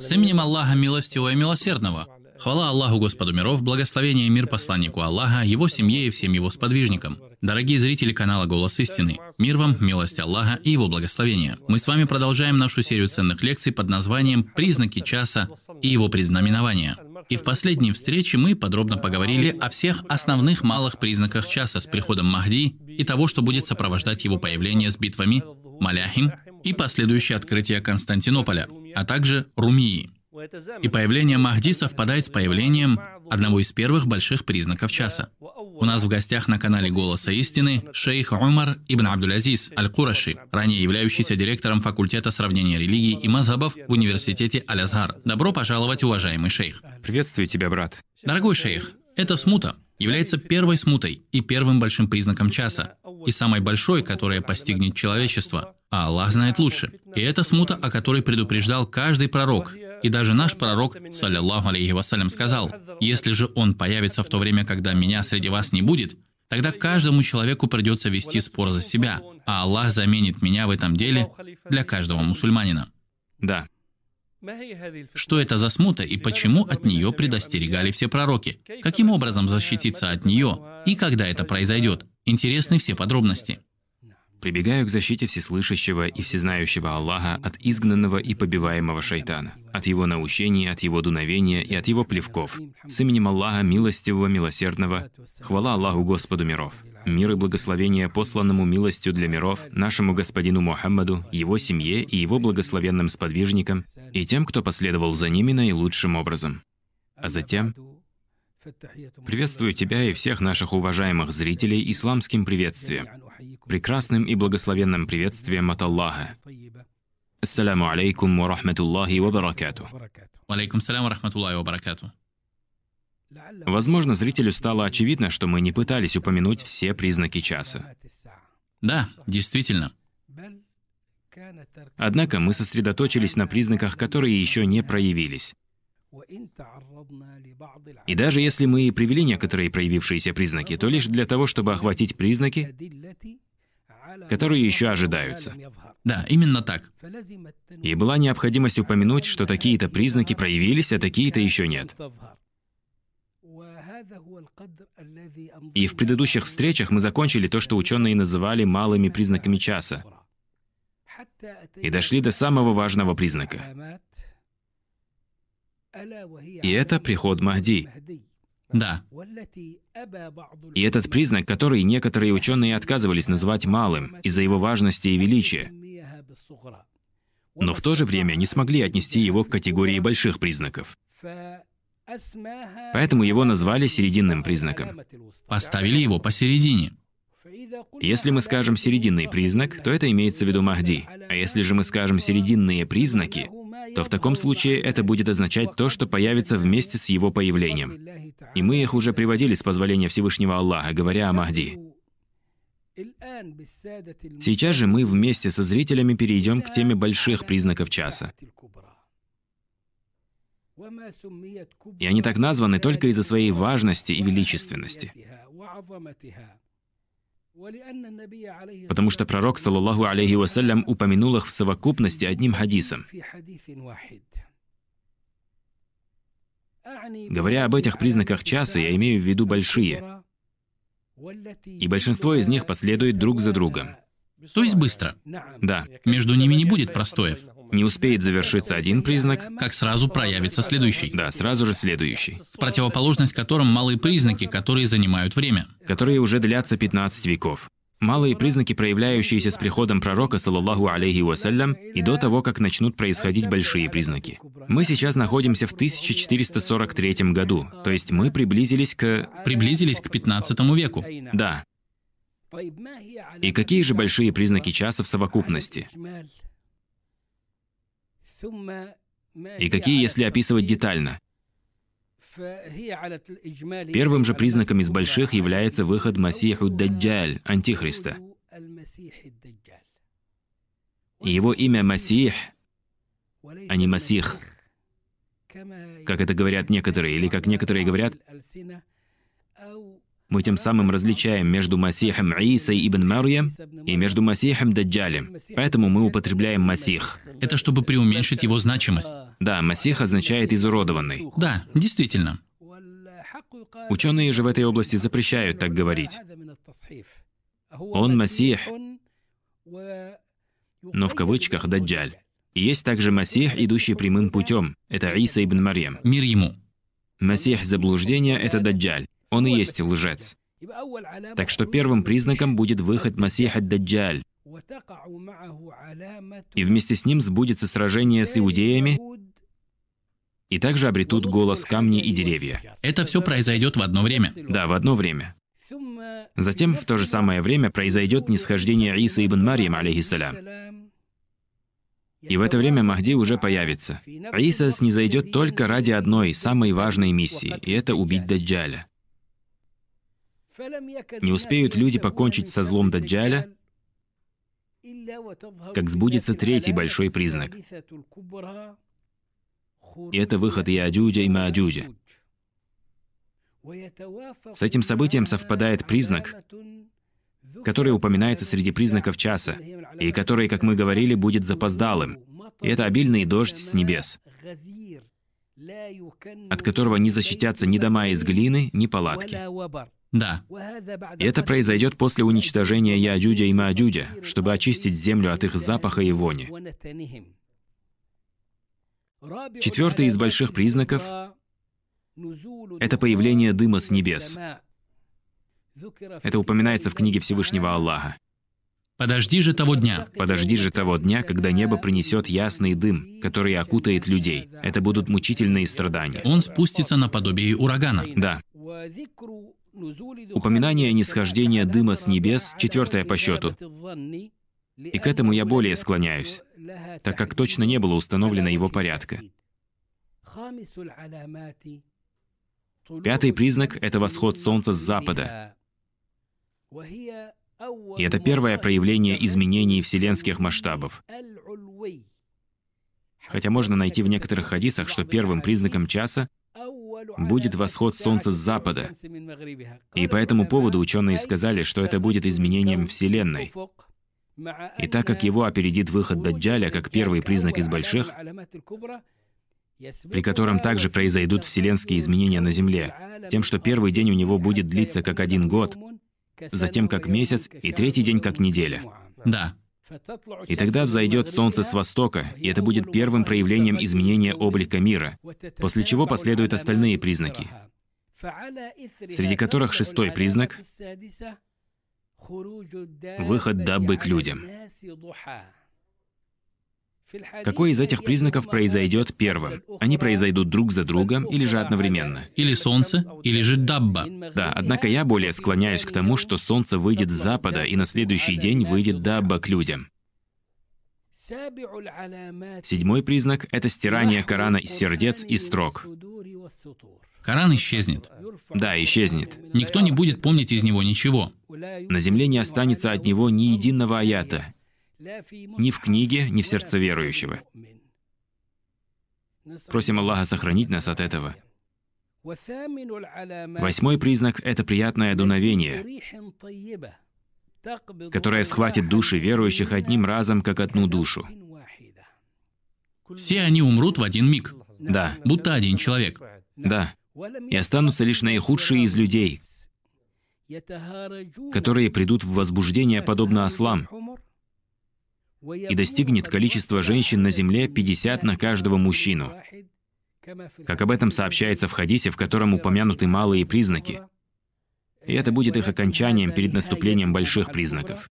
С именем Аллаха Милостивого и Милосердного. Хвала Аллаху Господу миров, благословение и мир посланнику Аллаха, его семье и всем его сподвижникам. Дорогие зрители канала «Голос истины», мир вам, милость Аллаха и его благословения. Мы с вами продолжаем нашу серию ценных лекций под названием «Признаки часа и его предзнаменования». И в последней встрече мы подробно поговорили о всех основных малых признаках часа с приходом Махди и того, что будет сопровождать его появление с битвами Маляхим и последующее открытие Константинополя, а также Румии. И появление Махди совпадает с появлением одного из первых больших признаков часа. У нас в гостях на канале «Голоса истины» шейх Умар ибн Абдулязиз Аль-Кураши, ранее являющийся директором факультета сравнения религий и мазхабов в университете Аль-Азгар. Добро пожаловать, уважаемый шейх. Приветствую тебя, брат. Дорогой шейх, это смута является первой смутой и первым большим признаком часа, и самой большой, которая постигнет человечество а Аллах знает лучше. И это смута, о которой предупреждал каждый пророк. И даже наш пророк, саллиллаху алейхи вассалям, сказал, «Если же он появится в то время, когда меня среди вас не будет, тогда каждому человеку придется вести спор за себя, а Аллах заменит меня в этом деле для каждого мусульманина». Да. Что это за смута и почему от нее предостерегали все пророки? Каким образом защититься от нее и когда это произойдет? Интересны все подробности. Прибегаю к защите всеслышащего и всезнающего Аллаха от изгнанного и побиваемого шайтана, от его наущений, от его дуновения и от его плевков. С именем Аллаха Милостивого, Милосердного, хвала Аллаху Господу миров. Мир и благословение посланному милостью для миров, нашему господину Мухаммаду, его семье и его благословенным сподвижникам, и тем, кто последовал за ними наилучшим образом. А затем Приветствую тебя и всех наших уважаемых зрителей исламским приветствием прекрасным и благословенным приветствием от Аллаха. Ассаламу алейкум ва рахматуллахи ва баракату. Алейкум салям ва рахматуллахи ва баракату. Возможно, зрителю стало очевидно, что мы не пытались упомянуть все признаки часа. Да, действительно. Однако мы сосредоточились на признаках, которые еще не проявились. И даже если мы и привели некоторые проявившиеся признаки, то лишь для того, чтобы охватить признаки, которые еще ожидаются. Да, именно так. И была необходимость упомянуть, что такие-то признаки проявились, а такие-то еще нет. И в предыдущих встречах мы закончили то, что ученые называли малыми признаками часа. И дошли до самого важного признака. И это приход Махди. Да. И этот признак, который некоторые ученые отказывались называть малым из-за его важности и величия, но в то же время не смогли отнести его к категории больших признаков. Поэтому его назвали серединным признаком. Поставили его посередине. Если мы скажем серединный признак, то это имеется в виду Махди. А если же мы скажем серединные признаки, то в таком случае это будет означать то, что появится вместе с его появлением. И мы их уже приводили с позволения Всевышнего Аллаха, говоря о Махди. Сейчас же мы вместе со зрителями перейдем к теме больших признаков часа. И они так названы только из-за своей важности и величественности. Потому что пророк, саллаллаху алейхи вассалям, упомянул их в совокупности одним хадисом. Говоря об этих признаках часа, я имею в виду большие. И большинство из них последует друг за другом. То есть быстро. Да. Между ними не будет простоев. Не успеет завершиться один признак, как сразу проявится следующий. Да, сразу же следующий. В противоположность которым малые признаки, которые занимают время. Которые уже длятся 15 веков. Малые признаки, проявляющиеся с приходом пророка, саллаллаху алейхи вассалям, и до того, как начнут происходить большие признаки. Мы сейчас находимся в 1443 году, то есть мы приблизились к... Приблизились к 15 веку. Да. И какие же большие признаки часа в совокупности? И какие, если описывать детально? Первым же признаком из больших является выход Масиху Даджаль, Антихриста. И его имя Масих, а не Масих, как это говорят некоторые, или как некоторые говорят, мы тем самым различаем между Масихом Исой ибн Марьям и между Масихом Даджалем. Поэтому мы употребляем Масих. Это чтобы преуменьшить его значимость. Да, Масих означает изуродованный. Да, действительно. Ученые же в этой области запрещают так говорить. Он Масих, но в кавычках Даджаль. И есть также Масих, идущий прямым путем. Это Иса ибн Марьям. Мир ему. Масих заблуждения — это Даджаль. Он и есть лжец. Так что первым признаком будет выход Масиха Даджаль. И вместе с ним сбудется сражение с иудеями, и также обретут голос камни и деревья. Это все произойдет в одно время. Да, в одно время. Затем в то же самое время произойдет нисхождение Иса ибн Марьям, алейхиссалям. И в это время Махди уже появится. Иса снизойдет только ради одной, самой важной миссии, и это убить Даджаля. Не успеют люди покончить со злом Даджаля, как сбудется третий большой признак. И это выход Яджуджа и Мааджуджа. С этим событием совпадает признак, который упоминается среди признаков часа, и который, как мы говорили, будет запоздалым. И это обильный дождь с небес, от которого не защитятся ни дома из глины, ни палатки. Да. И это произойдет после уничтожения Яджуджа и Мааджуджа, чтобы очистить землю от их запаха и вони. Четвертый из больших признаков — это появление дыма с небес. Это упоминается в книге Всевышнего Аллаха. Подожди же того дня. Подожди же того дня, когда небо принесет ясный дым, который окутает людей. Это будут мучительные страдания. Он спустится наподобие урагана. Да. Упоминание нисхождения дыма с небес, четвертое по счету. И к этому я более склоняюсь, так как точно не было установлено его порядка. Пятый признак — это восход солнца с запада. И это первое проявление изменений вселенских масштабов. Хотя можно найти в некоторых хадисах, что первым признаком часа будет восход солнца с запада. И по этому поводу ученые сказали, что это будет изменением Вселенной. И так как его опередит выход Даджаля как первый признак из больших, при котором также произойдут вселенские изменения на Земле, тем, что первый день у него будет длиться как один год, затем как месяц, и третий день как неделя. Да. И тогда взойдет солнце с востока, и это будет первым проявлением изменения облика мира, после чего последуют остальные признаки, среди которых шестой признак — выход Даббы к людям. Какой из этих признаков произойдет первым? Они произойдут друг за другом или же одновременно? Или солнце, или же Дабба. Да, однако я более склоняюсь к тому, что солнце выйдет с запада, и на следующий день выйдет Дабба к людям. Седьмой признак — это стирание Корана из сердец и строк. Коран исчезнет. Да, исчезнет. Никто не будет помнить из него ничего. На земле не останется от него ни единого аята, ни в книге, ни в сердце верующего. Просим Аллаха сохранить нас от этого. Восьмой признак — это приятное дуновение, которое схватит души верующих одним разом, как одну душу. Все они умрут в один миг. Да. Будто один человек. Да. И останутся лишь наихудшие из людей, которые придут в возбуждение подобно ослам, и достигнет количество женщин на земле 50 на каждого мужчину. Как об этом сообщается в хадисе, в котором упомянуты малые признаки. И это будет их окончанием перед наступлением больших признаков.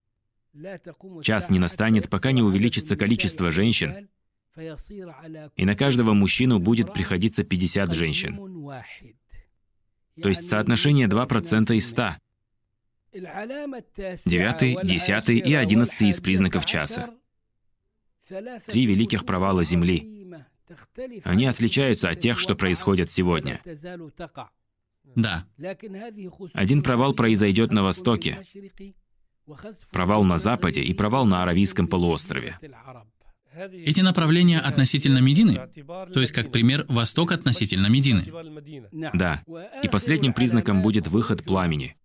Час не настанет, пока не увеличится количество женщин, и на каждого мужчину будет приходиться 50 женщин. То есть соотношение 2% из 100. Девятый, десятый и одиннадцатый из признаков часа. Три великих провала Земли. Они отличаются от тех, что происходят сегодня. Да. Один провал произойдет на Востоке, провал на Западе и провал на Аравийском полуострове. Эти направления относительно Медины, то есть, как пример, Восток относительно Медины. Да. И последним признаком будет выход пламени.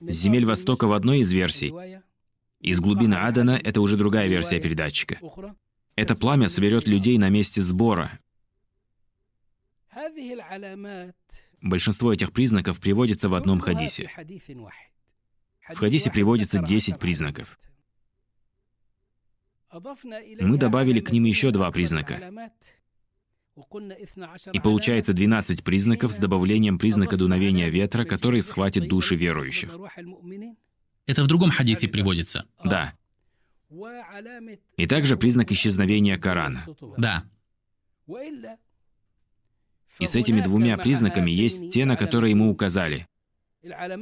С земель Востока в одной из версий, из глубины Адана — это уже другая версия передатчика. Это пламя соберет людей на месте сбора. Большинство этих признаков приводится в одном хадисе. В хадисе приводится 10 признаков. Мы добавили к ним еще два признака. И получается 12 признаков с добавлением признака дуновения ветра, который схватит души верующих. Это в другом хадисе приводится. Да. И также признак исчезновения Корана. Да. И с этими двумя признаками есть те, на которые мы указали.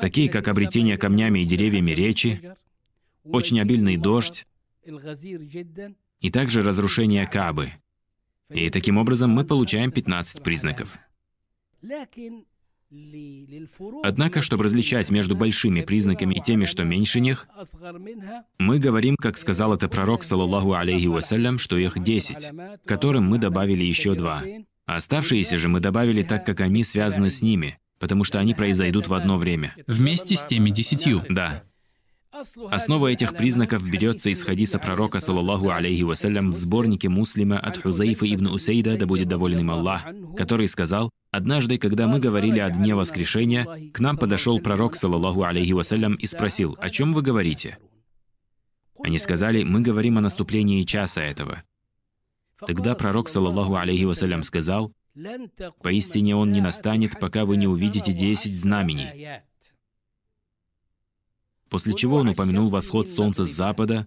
Такие, как обретение камнями и деревьями речи, очень обильный дождь, и также разрушение Кабы. И таким образом мы получаем 15 признаков. Однако, чтобы различать между большими признаками и теми, что меньше них, мы говорим, как сказал это пророк, саллаллаху алейхи вассалям, что их 10, к которым мы добавили еще два. Оставшиеся же мы добавили так, как они связаны с ними, потому что они произойдут в одно время. Вместе с теми десятью. Да. Основа этих признаков берется из хадиса пророка, саллаллаху алейхи вассалям, в сборнике муслима от Хузайфа ибн Усейда, да будет доволен им Аллах, который сказал, «Однажды, когда мы говорили о дне воскрешения, к нам подошел пророк, саллаллаху алейхи вассалям, и спросил, о чем вы говорите?» Они сказали, «Мы говорим о наступлении часа этого». Тогда пророк, саллаллаху алейхи вассалям, сказал, «Поистине он не настанет, пока вы не увидите десять знамений». После чего он упомянул восход солнца с запада,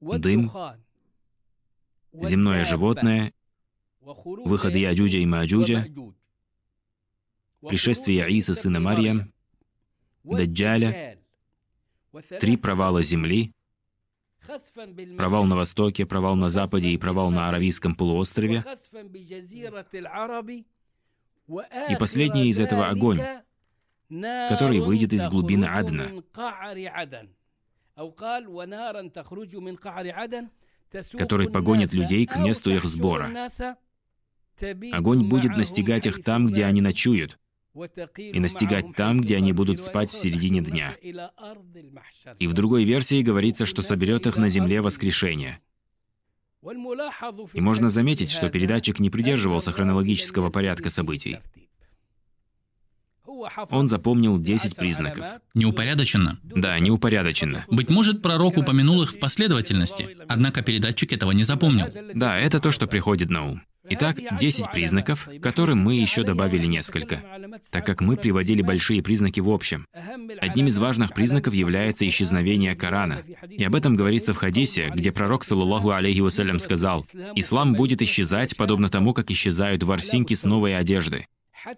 дым, земное животное, выходы Яджуджа и Маджуджа, пришествие Иса, сына Марьям, Даджаля, три провала земли, провал на востоке, провал на западе и провал на Аравийском полуострове, и последний из этого огонь, который выйдет из глубины Адна. который погонит людей к месту их сбора. Огонь будет настигать их там, где они ночуют, и настигать там, где они будут спать в середине дня. И в другой версии говорится, что соберет их на земле воскрешения. И можно заметить, что передатчик не придерживался хронологического порядка событий. Он запомнил 10 признаков. Неупорядоченно? Да, неупорядоченно. Быть может, пророк упомянул их в последовательности, однако передатчик этого не запомнил. Да, это то, что приходит на ум. Итак, 10 признаков, которым мы еще добавили несколько, так как мы приводили большие признаки в общем. Одним из важных признаков является исчезновение Корана. И об этом говорится в хадисе, где пророк, саллаллаху алейхи вассалям, сказал, «Ислам будет исчезать, подобно тому, как исчезают ворсинки с новой одежды».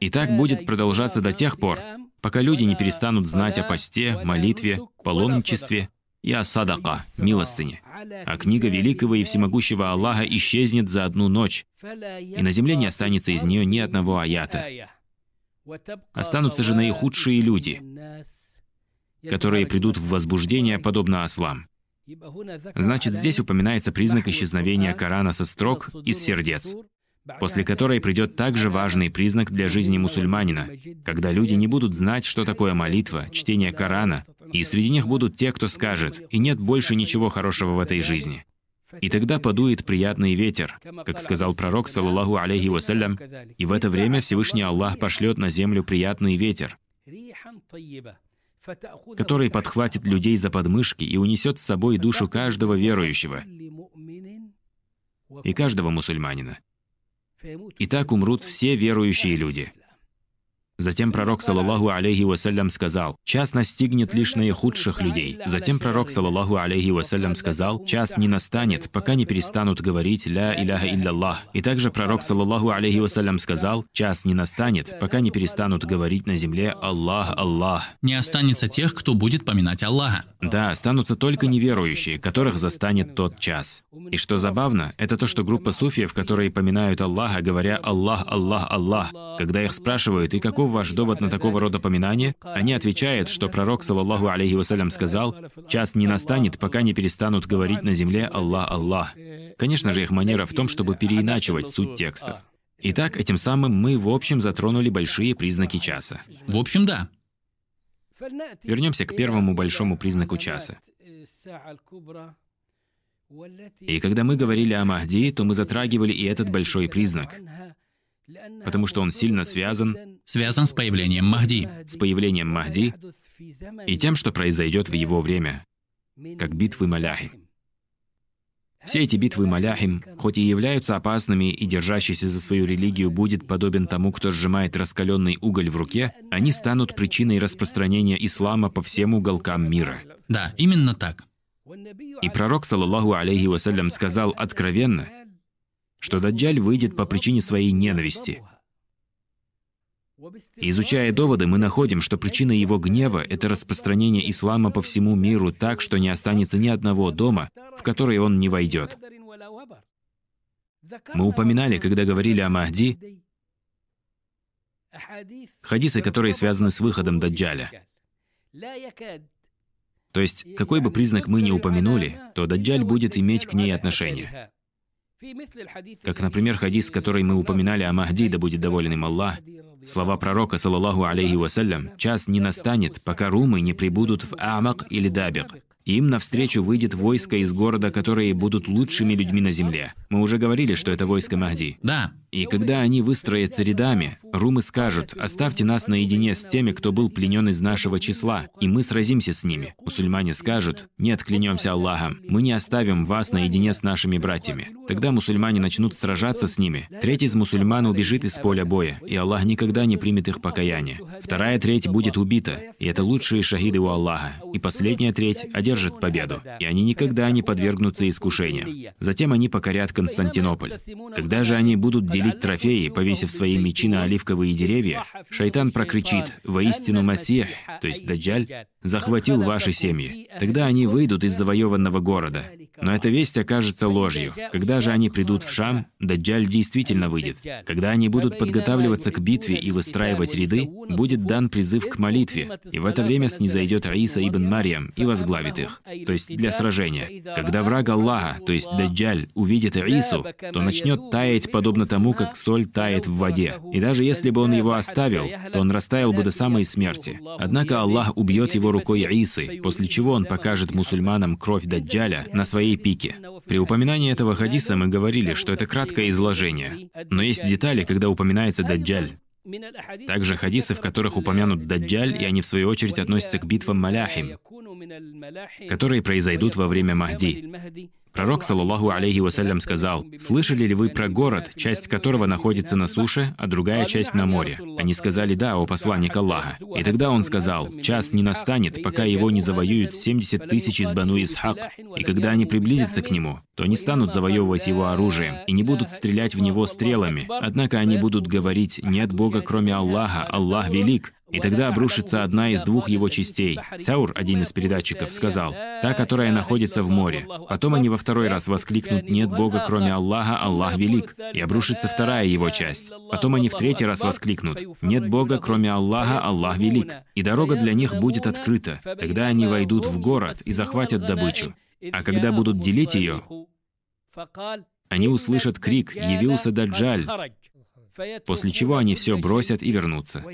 И так будет продолжаться до тех пор, пока люди не перестанут знать о посте, молитве, паломничестве и о садака, милостыне. А книга великого и всемогущего Аллаха исчезнет за одну ночь, и на земле не останется из нее ни одного аята. Останутся же наихудшие люди, которые придут в возбуждение, подобно ослам. Значит, здесь упоминается признак исчезновения Корана со строк из сердец после которой придет также важный признак для жизни мусульманина, когда люди не будут знать, что такое молитва, чтение Корана, и среди них будут те, кто скажет, и нет больше ничего хорошего в этой жизни. И тогда подует приятный ветер, как сказал пророк, саллаллаху алейхи вассалям, и в это время Всевышний Аллах пошлет на землю приятный ветер, который подхватит людей за подмышки и унесет с собой душу каждого верующего и каждого мусульманина. И так умрут все верующие люди. Затем пророк, саллаллаху алейхи вассалям, сказал, «Час настигнет лишь наихудших людей». Затем пророк, саллаллаху алейхи вассалям, сказал, «Час не настанет, пока не перестанут говорить «Ля иляха илляллах». И также пророк, саллаллаху алейхи вассалям, сказал, «Час не настанет, пока не перестанут говорить на земле «Аллах, Аллах». Не останется тех, кто будет поминать Аллаха. Да, останутся только неверующие, которых застанет тот час. И что забавно, это то, что группа суфиев, которые поминают Аллаха, говоря «Аллах, Аллах, Аллах», когда их спрашивают, и каков ваш довод на такого рода поминание, они отвечают, что пророк, саллаллаху алейхи вассалям, сказал, «Час не настанет, пока не перестанут говорить на земле Аллах, Аллах». Конечно же, их манера в том, чтобы переиначивать суть текстов. Итак, этим самым мы в общем затронули большие признаки часа. В общем, да. Вернемся к первому большому признаку часа. И когда мы говорили о Махди, то мы затрагивали и этот большой признак, потому что он сильно связан Связан с появлением Махди. с появлением Махди и тем, что произойдет в его время, как битвы Маляхи. Все эти битвы Маляхим, хоть и являются опасными, и держащийся за свою религию будет подобен тому, кто сжимает раскаленный уголь в руке, они станут причиной распространения ислама по всем уголкам мира. Да, именно так. И пророк, саллаллаху алейхи вассалям, сказал откровенно, что Даджаль выйдет по причине своей ненависти. Изучая доводы, мы находим, что причина его гнева — это распространение ислама по всему миру так, что не останется ни одного дома, в который он не войдет. Мы упоминали, когда говорили о Махди, хадисы, которые связаны с выходом Даджаля. То есть, какой бы признак мы ни упомянули, то Даджаль будет иметь к ней отношение. Как, например, хадис, который мы упоминали о Махди, да будет доволен им Аллах, слова пророка, саллаллаху алейхи вассалям, «Час не настанет, пока румы не прибудут в Амак или Дабик, им навстречу выйдет войско из города, которые будут лучшими людьми на земле. Мы уже говорили, что это войско Махди. Да, И когда они выстроятся рядами, румы скажут, «Оставьте нас наедине с теми, кто был пленен из нашего числа, и мы сразимся с ними». Мусульмане скажут, «Нет, клянемся Аллахом, мы не оставим вас наедине с нашими братьями». Тогда мусульмане начнут сражаться с ними. Треть из мусульман убежит из поля боя, и Аллах никогда не примет их покаяние. Вторая треть будет убита, и это лучшие шахиды у Аллаха. И последняя треть одержит победу, и они никогда не подвергнутся искушениям. Затем они покорят Константинополь. Когда же они будут делить трофеи, повесив свои мечи на оливковые деревья, шайтан прокричит «Воистину Масих», то есть Даджаль, захватил ваши семьи. Тогда они выйдут из завоеванного города. Но эта весть окажется ложью. Когда же они придут в Шам, Даджаль действительно выйдет. Когда они будут подготавливаться к битве и выстраивать ряды, будет дан призыв к молитве, и в это время снизойдет Аиса ибн Марьям и возглавит их, то есть для сражения. Когда враг Аллаха, то есть Даджаль, увидит Аису, то начнет таять подобно тому, как соль тает в воде. И даже если бы он его оставил, то он растаял бы до самой смерти. Однако Аллах убьет его рукой Аисы, после чего он покажет мусульманам кровь Даджаля на своей пике. При упоминании этого хадиса мы говорили, что это краткое изложение. Но есть детали, когда упоминается Даджаль. Также хадисы, в которых упомянут Даджаль, и они в свою очередь относятся к битвам Маляхим, которые произойдут во время Махди. Пророк, саллаллаху алейхи вассалям, сказал, «Слышали ли вы про город, часть которого находится на суше, а другая часть на море?» Они сказали, «Да, о посланник Аллаха». И тогда он сказал, «Час не настанет, пока его не завоюют 70 тысяч из Бану Исхак, и когда они приблизятся к нему, то не станут завоевывать его оружием и не будут стрелять в него стрелами. Однако они будут говорить, «Нет Бога, кроме Аллаха, Аллах велик». И тогда обрушится одна из двух его частей. Саур, один из передатчиков, сказал, «Та, которая находится в море». Потом они во второй раз воскликнут, «Нет Бога, кроме Аллаха, Аллах велик». И обрушится вторая его часть. Потом они в третий раз воскликнут, «Нет Бога, кроме Аллаха, Аллах велик». И дорога для них будет открыта. Тогда они войдут в город и захватят добычу. А когда будут делить ее, они услышат крик «Явился Даджаль!», после чего они все бросят и вернутся.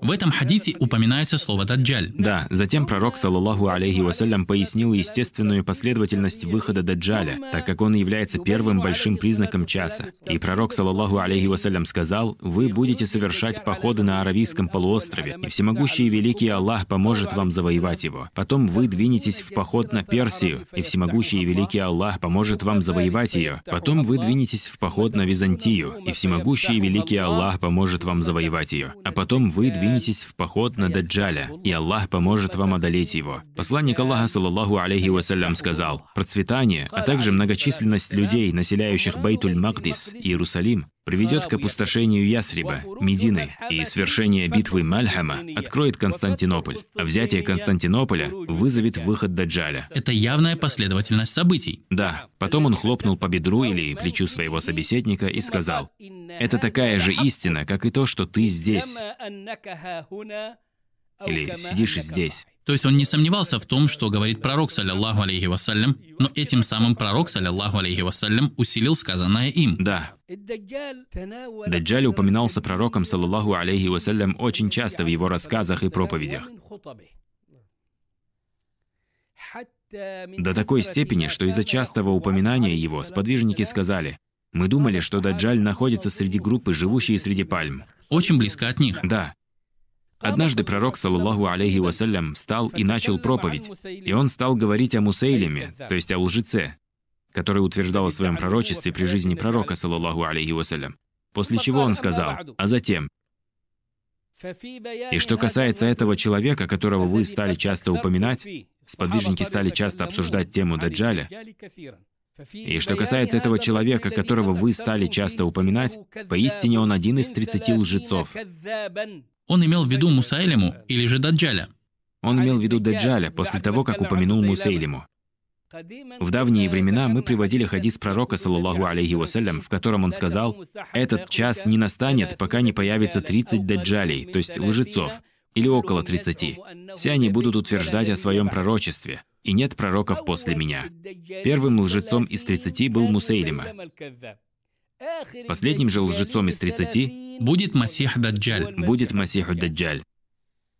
В этом хадисе упоминается слово «даджаль». Да, затем пророк, саллаллаху алейхи вассалям, пояснил естественную последовательность выхода Даджаля, так как он является первым большим признаком часа. И пророк, саллаллаху алейхи вассалям, сказал, «Вы будете совершать походы на Аравийском полуострове, и всемогущий и великий Аллах поможет вам завоевать его. Потом вы двинетесь в поход на Персию, и всемогущий и великий Аллах поможет вам завоевать ее. Потом вы двинетесь в поход на Византию, и всемогущий и великий Аллах поможет вам завоевать ее. А потом вы двинетесь в поход на Даджаля, и Аллах поможет вам одолеть его. Посланник Аллаха, саллаллаху алейхи вассалям, сказал, «Процветание, а также многочисленность людей, населяющих Бейтуль-Магдис, Иерусалим, приведет к опустошению Ясриба, Медины, и свершение битвы Мальхама откроет Константинополь. А взятие Константинополя вызовет выход Даджаля. Это явная последовательность событий. Да, потом он хлопнул по бедру или плечу своего собеседника и сказал, «Это такая же истина, как и то, что ты здесь, или сидишь здесь». То есть он не сомневался в том, что говорит пророк, саллиллаху алейхи вассалям, но этим самым пророк, саллиллаху алейхи вассалям, усилил сказанное им. Да, Даджаль упоминался пророком, саллаллаху алейхи вассалям, очень часто в его рассказах и проповедях. До такой степени, что из-за частого упоминания его сподвижники сказали, «Мы думали, что Даджаль находится среди группы, живущей среди пальм». Очень близко от них. Да. Однажды пророк, саллаллаху алейхи вассалям, встал и начал проповедь. И он стал говорить о Мусейлиме, то есть о лжеце, который утверждал о своем пророчестве при жизни пророка, саллаллаху алейхи вассалям. После чего он сказал, а затем, и что касается этого человека, которого вы стали часто упоминать, сподвижники стали часто обсуждать тему Даджаля, и что касается этого человека, которого вы стали часто упоминать, поистине он один из 30 лжецов. Он имел в виду Мусайлиму или же Даджаля? Он имел в виду Даджаля после того, как упомянул Мусейлиму. В давние времена мы приводили хадис пророка, саллаллаху алейхи вассалям, в котором он сказал, «Этот час не настанет, пока не появится 30 даджалей, то есть лжецов, или около 30. Все они будут утверждать о своем пророчестве, и нет пророков после меня». Первым лжецом из 30 был Мусейлима. Последним же лжецом из 30 будет Масих Даджаль. Будет Масиху Даджаль.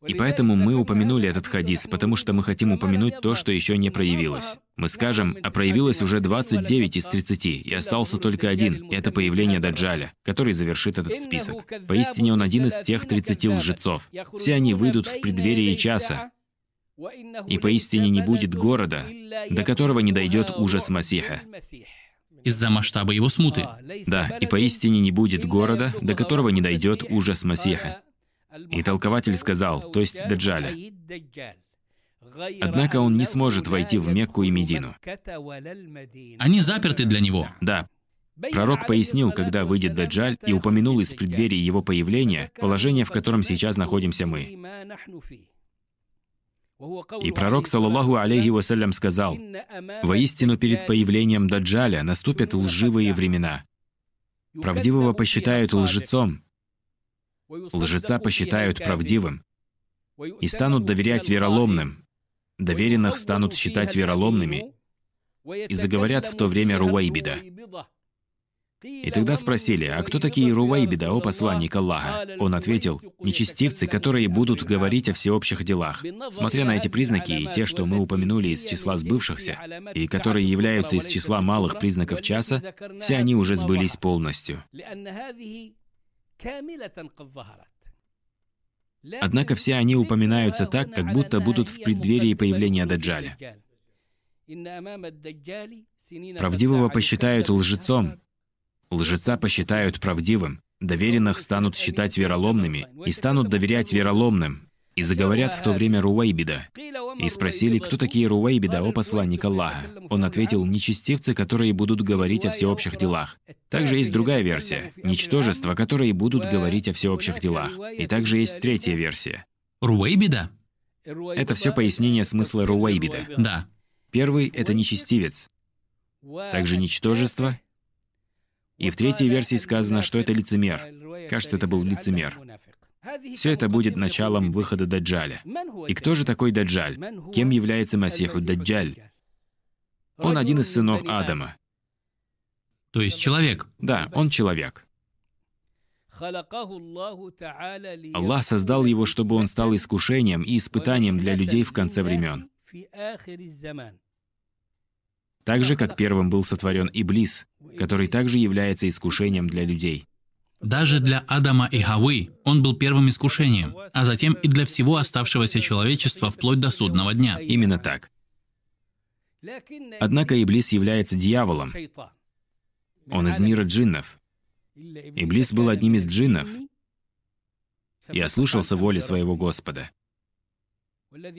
И поэтому мы упомянули этот хадис, потому что мы хотим упомянуть то, что еще не проявилось. Мы скажем, а проявилось уже 29 из 30, и остался только один, и это появление Даджаля, который завершит этот список. Поистине он один из тех 30 лжецов. Все они выйдут в преддверии часа, и поистине не будет города, до которого не дойдет ужас Масиха. Из-за масштаба его смуты. Да, и поистине не будет города, до которого не дойдет ужас Масиха. И толкователь сказал, то есть Даджаля. Однако он не сможет войти в Мекку и Медину. Они заперты для него. Да. Пророк пояснил, когда выйдет Даджаль, и упомянул из преддверия его появления положение, в котором сейчас находимся мы. И пророк, саллаллаху алейхи вассалям, сказал, «Воистину перед появлением Даджаля наступят лживые времена. Правдивого посчитают лжецом, лжеца посчитают правдивым и станут доверять вероломным. Доверенных станут считать вероломными и заговорят в то время Руайбида. И тогда спросили, а кто такие Руайбида, о посланник Аллаха? Он ответил, нечестивцы, которые будут говорить о всеобщих делах. Смотря на эти признаки и те, что мы упомянули из числа сбывшихся, и которые являются из числа малых признаков часа, все они уже сбылись полностью. Однако все они упоминаются так, как будто будут в преддверии появления Даджаля. Правдивого посчитают лжецом, лжеца посчитают правдивым, доверенных станут считать вероломными и станут доверять вероломным, и заговорят в то время Руайбида. И спросили, кто такие Руайбида, о посланник Аллаха. Он ответил, нечестивцы, которые будут говорить о всеобщих делах. Также есть другая версия, ничтожества, которые будут говорить о всеобщих делах. И также есть третья версия. Руайбида? Это все пояснение смысла Руайбида. Да. Первый — это нечестивец. Также ничтожество. И в третьей версии сказано, что это лицемер. Кажется, это был лицемер. Все это будет началом выхода Даджаля. И кто же такой Даджаль? Кем является Масиху Даджаль? Он один из сынов Адама. То есть человек? Да, он человек. Аллах создал его, чтобы он стал искушением и испытанием для людей в конце времен. Так же, как первым был сотворен Иблис, который также является искушением для людей. Даже для Адама и Хавы он был первым искушением, а затем и для всего оставшегося человечества вплоть до судного дня. Именно так. Однако Иблис является дьяволом. Он из мира джиннов. Иблис был одним из джиннов и ослушался воли своего Господа.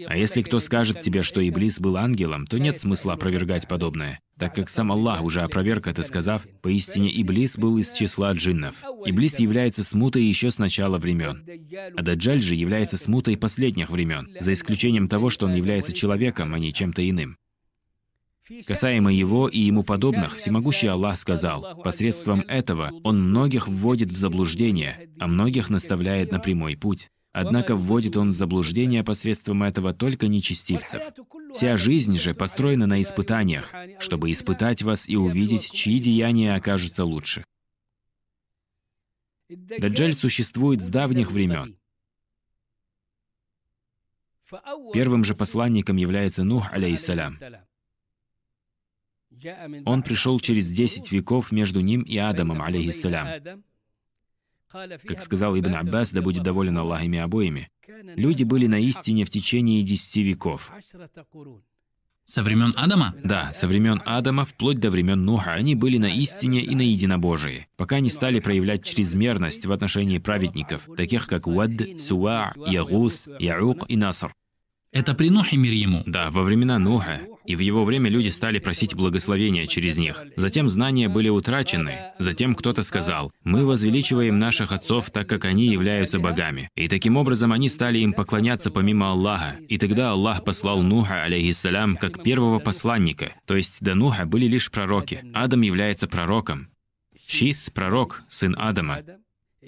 А если кто скажет тебе, что Иблис был ангелом, то нет смысла опровергать подобное, так как сам Аллах уже опроверг это, сказав, «Поистине Иблис был из числа джиннов». Иблис является смутой еще с начала времен. А Даджаль же является смутой последних времен, за исключением того, что он является человеком, а не чем-то иным. Касаемо его и ему подобных, всемогущий Аллах сказал, посредством этого он многих вводит в заблуждение, а многих наставляет на прямой путь. Однако вводит он в заблуждение посредством этого только нечестивцев. Вся жизнь же построена на испытаниях, чтобы испытать вас и увидеть, чьи деяния окажутся лучше. Даджаль существует с давних времен. Первым же посланником является Нух, алейхиссалям. Он пришел через 10 веков между ним и Адамом, алейхиссалям. Как сказал Ибн Аббас, да будет доволен Аллах ими обоими, люди были на истине в течение 10 веков. Со времен Адама? Да, со времен Адама вплоть до времен Нуха они были на истине и на единобожии, пока не стали проявлять чрезмерность в отношении праведников, таких как Уад, Суа, Ягус, Яук и Наср. Это при Нухе мир ему. Да, во времена Нуха. И в его время люди стали просить благословения через них. Затем знания были утрачены. Затем кто-то сказал, «Мы возвеличиваем наших отцов, так как они являются богами». И таким образом они стали им поклоняться помимо Аллаха. И тогда Аллах послал Нуха, алейхиссалям, как первого посланника. То есть до Нуха были лишь пророки. Адам является пророком. Шис – пророк, сын Адама.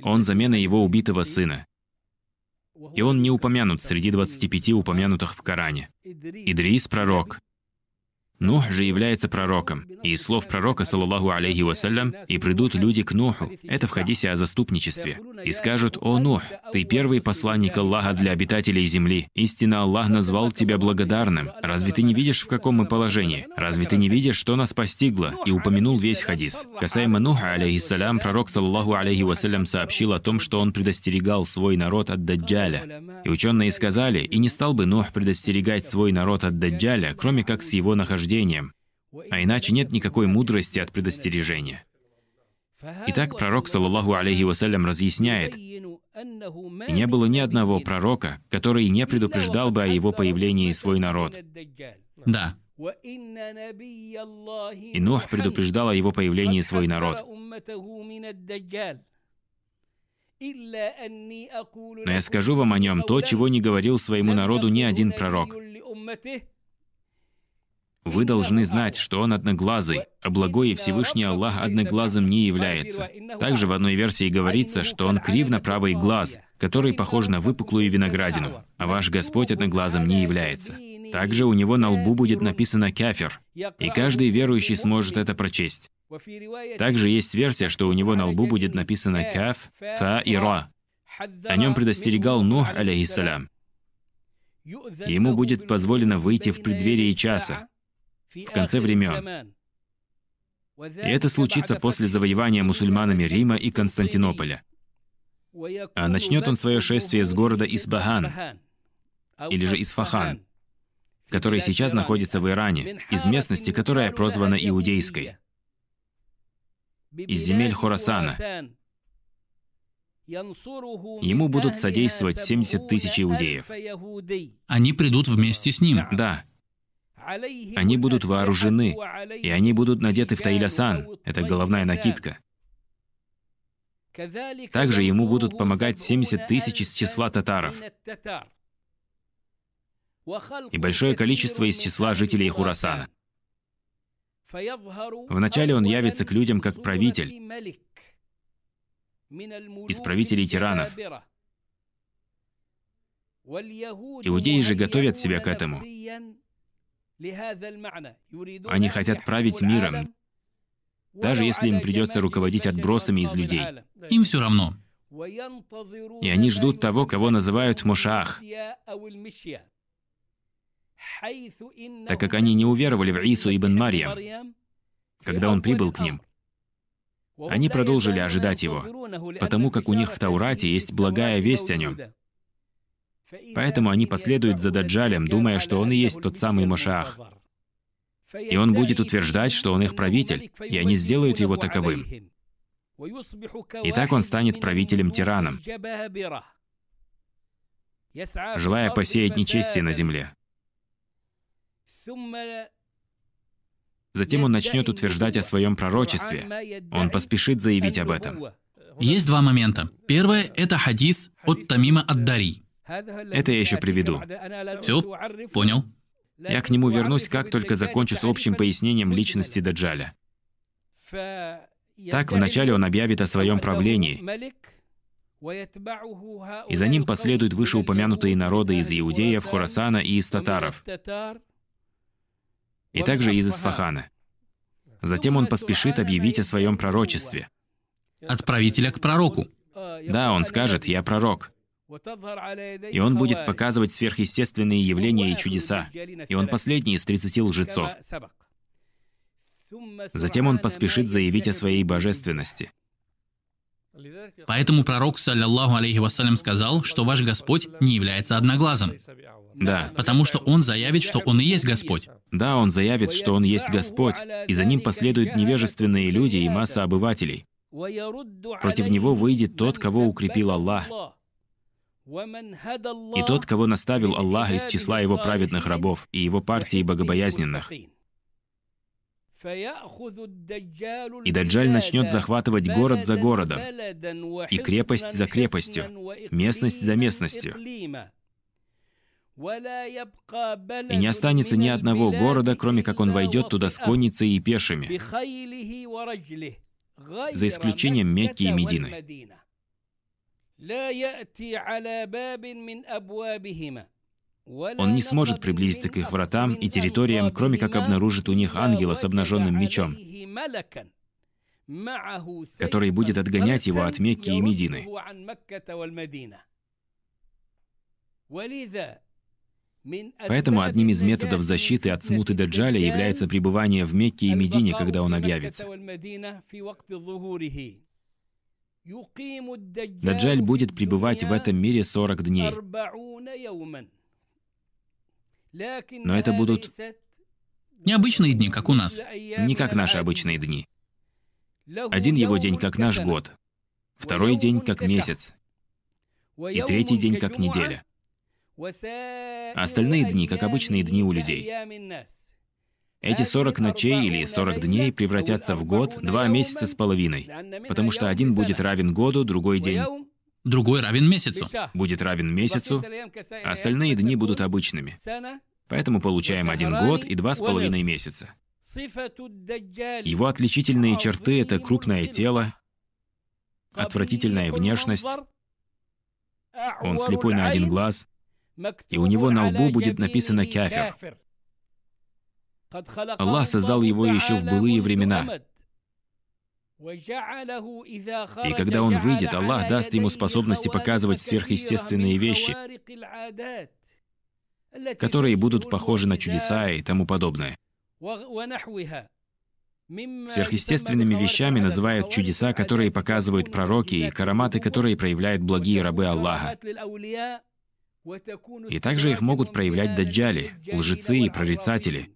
Он замена его убитого сына и он не упомянут среди 25 упомянутых в Коране. Идрис – пророк, Нух же является пророком. И из слов пророка, саллаллаху алейхи вассалям, «И придут люди к Нуху». Это в хадисе о заступничестве. «И скажут, «О, Нух, ты первый посланник Аллаха для обитателей земли. Истинно Аллах назвал тебя благодарным. Разве ты не видишь, в каком мы положении? Разве ты не видишь, что нас постигло?» И упомянул весь хадис. Касаемо Нуха, алейхиссалям, пророк, саллаллаху алейхи вассалям, сообщил о том, что он предостерегал свой народ от Даджаля. И ученые сказали, и не стал бы Нух предостерегать свой народ от Даджаля, кроме как с его нахождения предупреждением, а иначе нет никакой мудрости от предостережения. Итак, пророк, саллаллаху алейхи вассалям, разъясняет, и не было ни одного пророка, который не предупреждал бы о его появлении свой народ. Да. И Нух предупреждал о его появлении свой народ. Но я скажу вам о нем то, чего не говорил своему народу ни один пророк. Вы должны знать, что он одноглазый, а благой и Всевышний Аллах одноглазым не является. Также в одной версии говорится, что он кривно правый глаз, который похож на выпуклую виноградину, а ваш Господь одноглазым не является. Также у него на лбу будет написано «кафир», и каждый верующий сможет это прочесть. Также есть версия, что у него на лбу будет написано «каф», «фа» и «ра». О нем предостерегал Нух, алейхиссалям. Ему будет позволено выйти в преддверии часа, в конце времен. И это случится после завоевания мусульманами Рима и Константинополя. А начнет он свое шествие с города Исбаган, или же Исфахан, который сейчас находится в Иране, из местности, которая прозвана Иудейской, из земель Хорасана. Ему будут содействовать 70 тысяч иудеев. Они придут вместе с ним. Да, они будут вооружены, и они будут надеты в тайлясан, это головная накидка. Также ему будут помогать 70 тысяч из числа татаров и большое количество из числа жителей Хурасана. Вначале он явится к людям как правитель из правителей тиранов. Иудеи же готовят себя к этому. Они хотят править миром, даже если им придется руководить отбросами из людей. Им все равно. И они ждут того, кого называют Мушах, так как они не уверовали в Ису ибн Марьям, когда он прибыл к ним. Они продолжили ожидать его, потому как у них в Таурате есть благая весть о нем. Поэтому они последуют за Даджалем, думая, что он и есть тот самый Машах. И он будет утверждать, что он их правитель, и они сделают его таковым. И так он станет правителем-тираном, желая посеять нечестие на земле. Затем он начнет утверждать о своем пророчестве. Он поспешит заявить об этом. Есть два момента. Первое – это хадис от Тамима Ад-Дари. Это я еще приведу. Все, понял. Я к нему вернусь, как только закончу с общим пояснением личности Даджаля. Так, вначале он объявит о своем правлении, и за ним последуют вышеупомянутые народы из Иудеев, Хорасана и из татаров, и также из Исфахана. Затем он поспешит объявить о своем пророчестве. От правителя к пророку. Да, он скажет, я пророк. И он будет показывать сверхъестественные явления и чудеса. И он последний из 30 лжецов. Затем он поспешит заявить о своей божественности. Поэтому пророк, саллиллаху алейхи вассалям, сказал, что ваш Господь не является одноглазым. Да. Потому что он заявит, что он и есть Господь. Да, он заявит, что он есть Господь, и за ним последуют невежественные люди и масса обывателей. Против него выйдет тот, кого укрепил Аллах, и тот, кого наставил Аллах из числа его праведных рабов и его партии богобоязненных. И Даджаль начнет захватывать город за городом, и крепость за крепостью, местность за местностью. И не останется ни одного города, кроме как он войдет туда с конницей и пешими, за исключением Мекки и Медины. Он не сможет приблизиться к их вратам и территориям, кроме как обнаружит у них ангела с обнаженным мечом, который будет отгонять его от Мекки и Медины. Поэтому одним из методов защиты от смуты Даджаля является пребывание в Мекке и Медине, когда он объявится. Даджаль будет пребывать в этом мире 40 дней. Но это будут необычные дни, как у нас. Не как наши обычные дни. Один его день как наш год, второй день как месяц, и третий день как неделя. А остальные дни как обычные дни у людей. Эти 40 ночей или 40 дней превратятся в год, два месяца с половиной, потому что один будет равен году, другой день другой равен месяцу. Будет равен месяцу, а остальные дни будут обычными. Поэтому получаем один год и два с половиной месяца. Его отличительные черты — это крупное тело, отвратительная внешность, он слепой на один глаз, и у него на лбу будет написано «кафир». Аллах создал его еще в былые времена. И когда он выйдет, Аллах даст ему способности показывать сверхъестественные вещи, которые будут похожи на чудеса и тому подобное. Сверхъестественными вещами называют чудеса, которые показывают пророки, и караматы, которые проявляют благие рабы Аллаха. И также их могут проявлять даджали, лжецы и прорицатели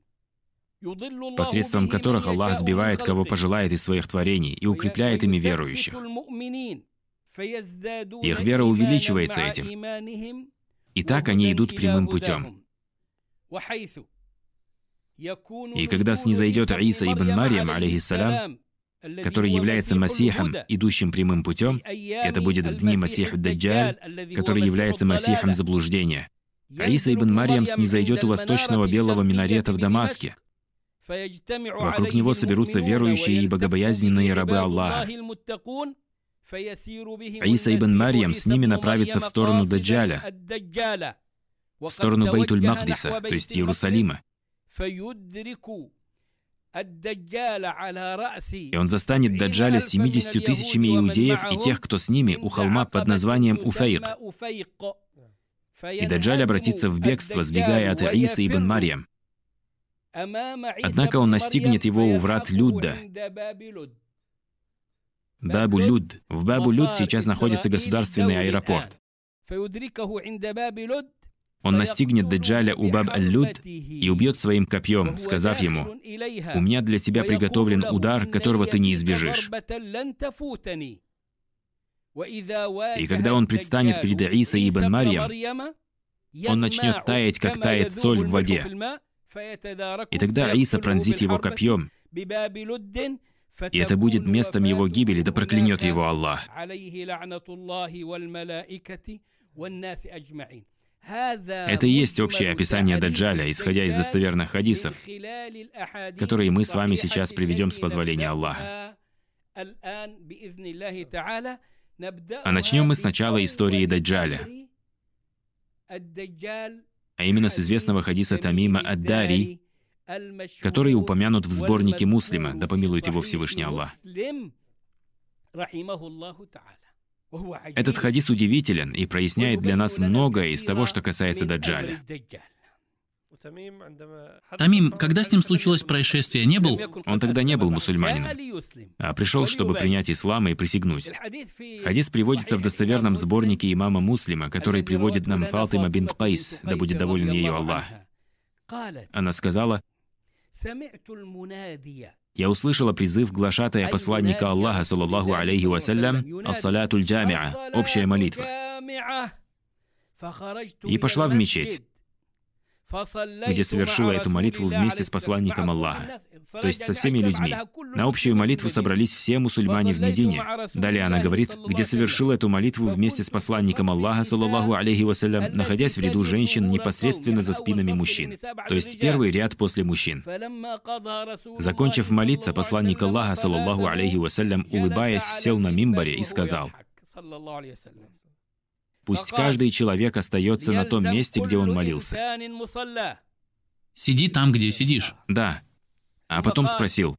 посредством которых Аллах сбивает, кого пожелает из своих творений, и укрепляет ими верующих. Их вера увеличивается этим. И так они идут прямым путем. И когда снизойдет Иса ибн Марьям, алейхиссалям, который является Масихом, идущим прямым путем, это будет в дни Масиху Даджаль, который является Масихом заблуждения. Аиса ибн Марьям снизойдет у восточного белого минарета в Дамаске, Вокруг него соберутся верующие и богобоязненные рабы Аллаха. Аиса ибн Марьям с ними направится в сторону Даджаля, в сторону Бейтуль-Магдиса, то есть Иерусалима. И он застанет Даджаля с 70 тысячами иудеев и тех, кто с ними, у холма под названием Уфейк. И Даджаль обратится в бегство, сбегая от Аисы ибн Марьям. Однако он настигнет его у врат Людда. Бабу-Люд. В Бабу-Люд сейчас находится государственный аэропорт. Он настигнет Даджаля у Баб-Аль-Люд и убьет своим копьем, сказав ему, «У меня для тебя приготовлен удар, которого ты не избежишь». И когда он предстанет перед Иса ибн Марьям, он начнет таять, как тает соль в воде. И тогда Аиса пронзит его копьем, и это будет местом его гибели, да проклянет его Аллах. Это и есть общее описание Даджаля, исходя из достоверных хадисов, которые мы с вами сейчас приведем с позволения Аллаха. А начнем мы сначала истории Даджаля а именно с известного хадиса Тамима Ад-Дари, который упомянут в сборнике Муслима, да помилует его Всевышний Аллах. Этот хадис удивителен и проясняет для нас многое из того, что касается Даджаля. Тамим, когда с ним случилось происшествие, не был? Он тогда не был мусульманином, а пришел, чтобы принять ислам и присягнуть. Хадис приводится в достоверном сборнике имама Муслима, который приводит нам Фатима бинт Кайс, да будет доволен ее Аллах. Она сказала, я услышала призыв глашатая посланника Аллаха, саллаллаху алейхи вассалям, «Ас-салятуль джамиа» — общая молитва. И пошла в мечеть где совершила эту молитву вместе с посланником Аллаха, то есть со всеми людьми. На общую молитву собрались все мусульмане в Медине. Далее она говорит, где совершила эту молитву вместе с посланником Аллаха, саллаллаху алейхи вассалям, находясь в ряду женщин непосредственно за спинами мужчин, то есть первый ряд после мужчин. Закончив молиться, посланник Аллаха, саллаллаху алейхи вассалям, улыбаясь, сел на мимбаре и сказал, Пусть каждый человек остается на том месте, где он молился. Сиди там, где сидишь. Да. А потом спросил,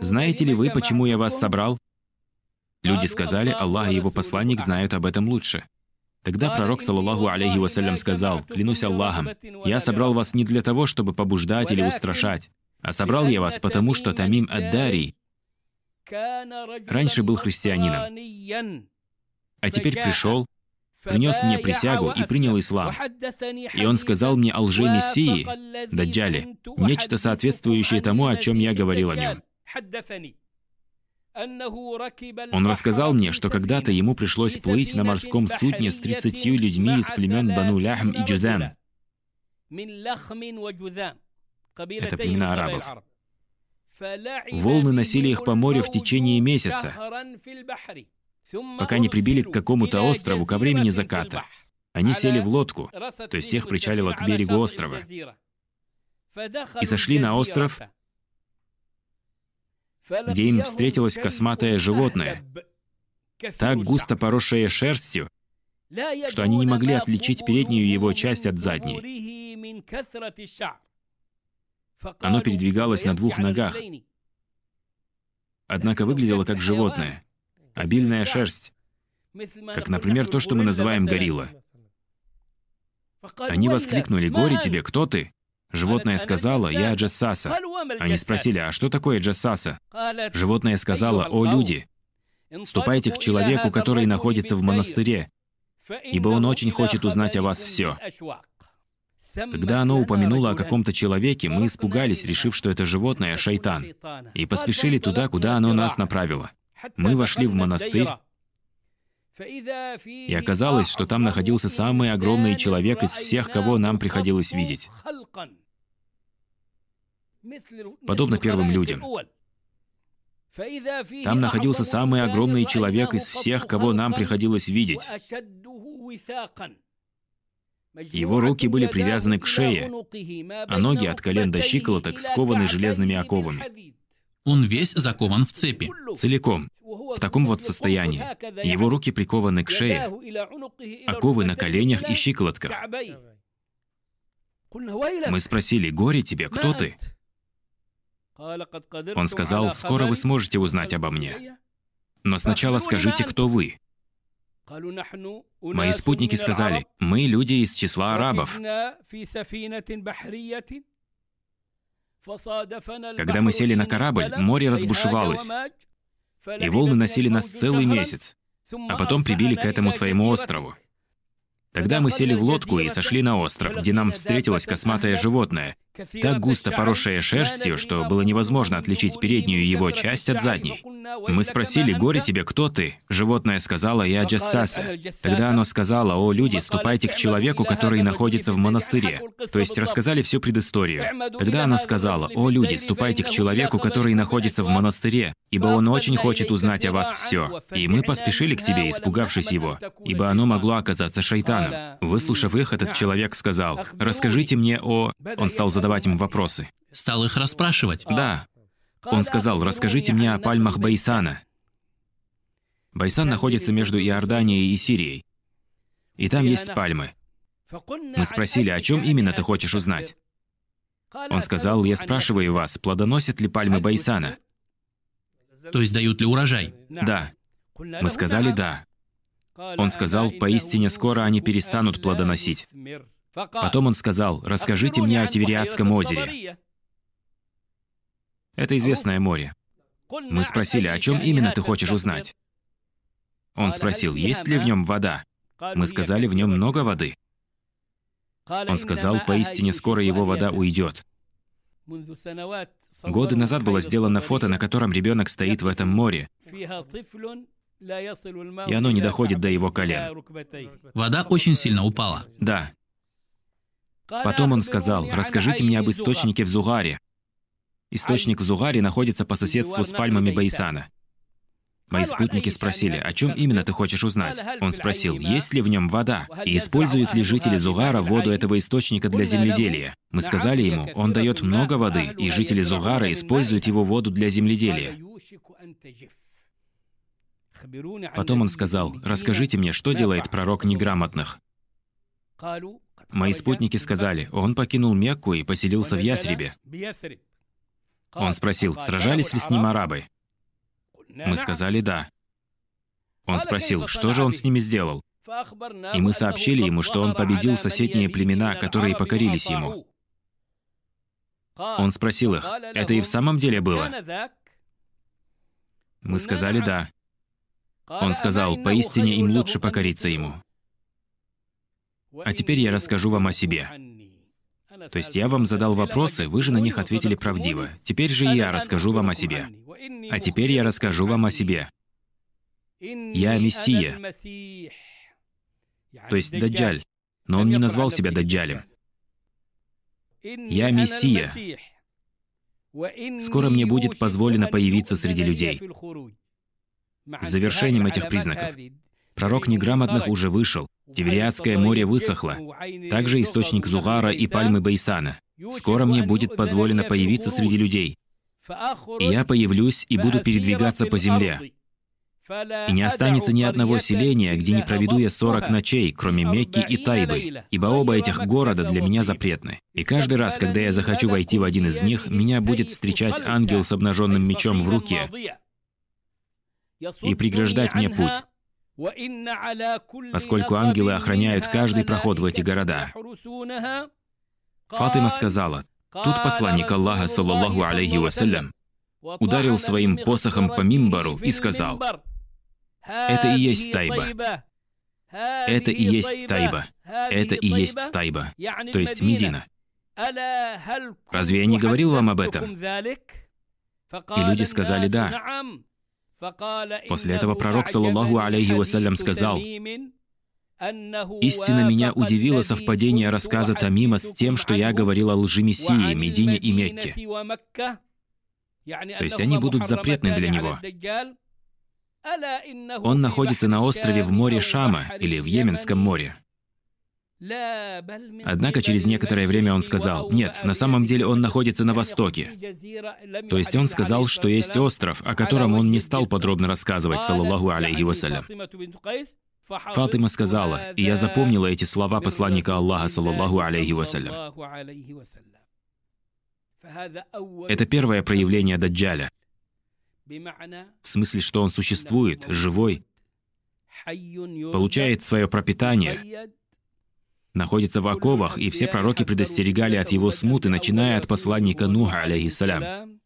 «Знаете ли вы, почему я вас собрал?» Люди сказали, Аллах и его посланник знают об этом лучше. Тогда пророк, саллаллаху алейхи вассалям, сказал, «Клянусь Аллахом, я собрал вас не для того, чтобы побуждать или устрашать, а собрал я вас потому, что Тамим Ад-Дарий раньше был христианином, а теперь пришел принес мне присягу и принял ислам. И он сказал мне о лже-мессии, Даджале, нечто соответствующее тому, о чем я говорил о нем. Он рассказал мне, что когда-то ему пришлось плыть на морском судне с тридцатью людьми из племен Бану Ляхм и Джудам. Это племена арабов. Волны носили их по морю в течение месяца пока не прибили к какому-то острову ко времени заката. Они сели в лодку, то есть их причалило к берегу острова, и сошли на остров, где им встретилось косматое животное, так густо поросшее шерстью, что они не могли отличить переднюю его часть от задней. Оно передвигалось на двух ногах, однако выглядело как животное — обильная шерсть, как, например, то, что мы называем горилла. Они воскликнули, «Горе тебе, кто ты?» Животное сказала, «Я Джассаса». Они спросили, «А что такое Джассаса?» Животное сказала, «О, люди, ступайте к человеку, который находится в монастыре, ибо он очень хочет узнать о вас все». Когда оно упомянуло о каком-то человеке, мы испугались, решив, что это животное — шайтан, и поспешили туда, куда оно нас направило. Мы вошли в монастырь, и оказалось, что там находился самый огромный человек из всех, кого нам приходилось видеть. Подобно первым людям. Там находился самый огромный человек из всех, кого нам приходилось видеть. Его руки были привязаны к шее, а ноги от колен до щиколоток скованы железными оковами. Он весь закован в цепи. Целиком. В таком вот состоянии. Его руки прикованы к шее, оковы на коленях и щиколотках. Мы спросили, горе тебе, кто ты? Он сказал, скоро вы сможете узнать обо мне. Но сначала скажите, кто вы. Мои спутники сказали, мы люди из числа арабов. Когда мы сели на корабль, море разбушевалось, и волны носили нас целый месяц, а потом прибили к этому твоему острову. Тогда мы сели в лодку и сошли на остров, где нам встретилось косматое животное, так густо поросшее шерстью, что было невозможно отличить переднюю его часть от задней. Мы спросили, «Горе тебе, кто ты?» Животное сказала, «Я Джассаса». Тогда оно сказало, «О, люди, ступайте к человеку, который находится в монастыре». То есть рассказали всю предысторию. Тогда оно сказало, «О, люди, ступайте к человеку, который находится в монастыре, ибо он очень хочет узнать о вас все». И мы поспешили к тебе, испугавшись его, ибо оно могло оказаться шайтаном. Выслушав их, этот человек сказал, «Расскажите мне о...» Он стал задавать им вопросы. Стал их расспрашивать? Да. Он сказал, расскажите мне о пальмах Байсана. Байсан находится между Иорданией и Сирией. И там есть пальмы. Мы спросили, о чем именно ты хочешь узнать? Он сказал, я спрашиваю вас, плодоносят ли пальмы Байсана? То есть дают ли урожай? Да. Мы сказали «да». Он сказал, «Поистине скоро они перестанут плодоносить». Потом он сказал, «Расскажите мне о Тивериадском озере». Это известное море. Мы спросили, о чем именно ты хочешь узнать? Он спросил, есть ли в нем вода? Мы сказали, в нем много воды. Он сказал, поистине скоро его вода уйдет. Годы назад было сделано фото, на котором ребенок стоит в этом море, и оно не доходит до его колен. Вода очень сильно упала. Да. Потом он сказал, расскажите мне об источнике в Зугаре. Источник в Зугаре находится по соседству с пальмами Байсана. Мои спутники спросили, о чем именно ты хочешь узнать? Он спросил, есть ли в нем вода, и используют ли жители Зугара воду этого источника для земледелия. Мы сказали ему, он дает много воды, и жители Зугара используют его воду для земледелия. Потом он сказал, расскажите мне, что делает пророк неграмотных? Мои спутники сказали, он покинул Мекку и поселился в Ясребе. Он спросил, сражались ли с ним арабы? Мы сказали «да». Он спросил, что же он с ними сделал? И мы сообщили ему, что он победил соседние племена, которые покорились ему. Он спросил их, это и в самом деле было? Мы сказали «да». Он сказал, поистине им лучше покориться ему. А теперь я расскажу вам о себе. То есть я вам задал вопросы, вы же на них ответили правдиво. Теперь же я расскажу вам о себе. А теперь я расскажу вам о себе. Я Мессия, то есть Даджаль, но он не назвал себя Даджалем. Я Мессия. Скоро мне будет позволено появиться среди людей. С завершением этих признаков пророк неграмотных уже вышел, Тивериадское море высохло, также источник Зугара и пальмы Байсана. Скоро мне будет позволено появиться среди людей. И я появлюсь и буду передвигаться по земле. И не останется ни одного селения, где не проведу я сорок ночей, кроме Мекки и Тайбы, ибо оба этих города для меня запретны. И каждый раз, когда я захочу войти в один из них, меня будет встречать ангел с обнаженным мечом в руке и преграждать мне путь поскольку ангелы охраняют каждый проход в эти города. Фатима сказала, тут посланник Аллаха, саллаллаху алейхи вассалям, ударил своим посохом по мимбару и сказал, «Это и есть Тайба. Это и есть Тайба. Это и есть Тайба, то есть Медина. Разве я не говорил вам об этом?» И люди сказали «да». После этого пророк, саллаллаху алейхи вассалям, сказал, «Истинно меня удивило совпадение рассказа Тамима с тем, что я говорил о лжи Мессии, Медине и Мекке. То есть они будут запретны для него. Он находится на острове в море Шама или в Йеменском море. Однако через некоторое время он сказал, нет, на самом деле он находится на востоке. То есть он сказал, что есть остров, о котором он не стал подробно рассказывать, саллаллаху алейхи вассалям. Фатима сказала, и я запомнила эти слова посланника Аллаха, саллаллаху алейхи вассалям. Это первое проявление Даджаля. В смысле, что он существует, живой, получает свое пропитание, находится в оковах, и все пророки предостерегали от его смуты, начиная от посланника Нуха, алейхиссалям.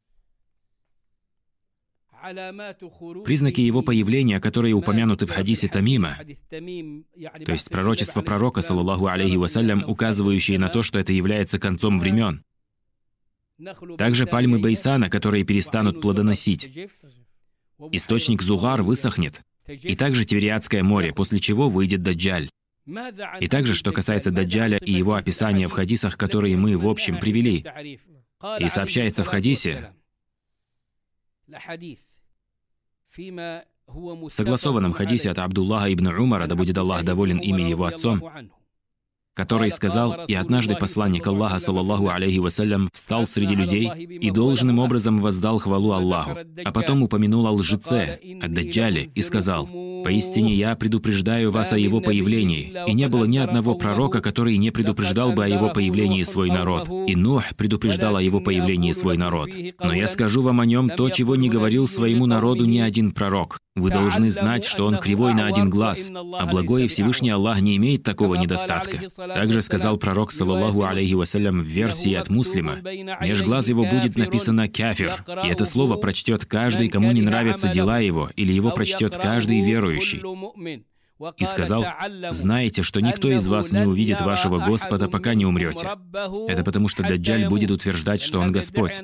Признаки его появления, которые упомянуты в хадисе Тамима, то есть пророчество пророка, саллаллаху алейхи вассалям, указывающие на то, что это является концом времен. Также пальмы Байсана, которые перестанут плодоносить. Источник Зугар высохнет. И также Тивериадское море, после чего выйдет Даджаль. И также, что касается Даджаля и его описания в хадисах, которые мы, в общем, привели. И сообщается в хадисе, в согласованном хадисе от Абдуллаха ибн Умара, да будет Аллах доволен ими его отцом, который сказал, «И однажды посланник Аллаха, саллаллаху алейхи вассалям, встал среди людей и должным образом воздал хвалу Аллаху, а потом упомянул о лжеце, о Даджале, и сказал, «Поистине я предупреждаю вас о его появлении, и не было ни одного пророка, который не предупреждал бы о его появлении свой народ, и Нух предупреждал о его появлении свой народ. Но я скажу вам о нем то, чего не говорил своему народу ни один пророк. Вы должны знать, что он кривой на один глаз, а благой и Всевышний Аллах не имеет такого недостатка. Также сказал пророк, саллаллаху алейхи вассалям, в версии от муслима, «Меж глаз его будет написано «кафир», и это слово прочтет каждый, кому не нравятся дела его, или его прочтет каждый верующий. И сказал, «Знаете, что никто из вас не увидит вашего Господа, пока не умрете. Это потому, что Даджаль будет утверждать, что он Господь.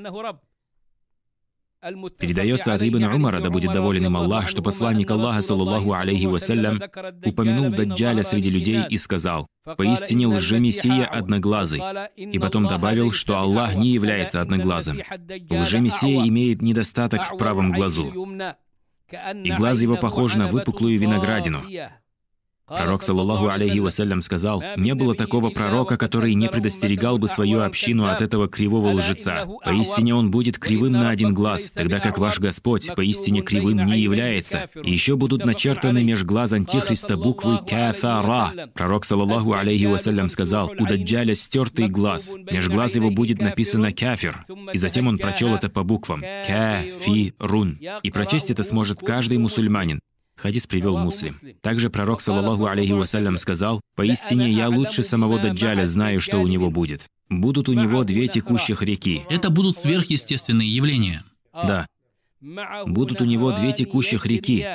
Передается от Ибн Умара, да будет доволен им Аллах, что посланник Аллаха, саллаллаху алейхи вассалям, упомянул Даджаля среди людей и сказал, «Поистине лжемессия одноглазый». И потом добавил, что Аллах не является одноглазым. Лжемессия имеет недостаток в правом глазу. И глаз его похож на выпуклую виноградину. Пророк, саллаллаху алейхи вассалям, сказал, «Не было такого пророка, который не предостерегал бы свою общину от этого кривого лжеца. Поистине он будет кривым на один глаз, тогда как ваш Господь поистине кривым не является. И еще будут начертаны меж глаз Антихриста буквы «Кафара». Пророк, саллаллаху алейхи вассалям, сказал, «У Даджаля стертый глаз, меж глаз его будет написано «Кафир». И затем он прочел это по буквам «Кафирун». И прочесть это сможет каждый мусульманин. Хадис привел муслим. Также пророк, саллаллаху алейхи вассалям, сказал, «Поистине я лучше самого Даджаля знаю, что у него будет. Будут у него две текущих реки». Это будут сверхъестественные явления. Да. Будут у него две текущих реки,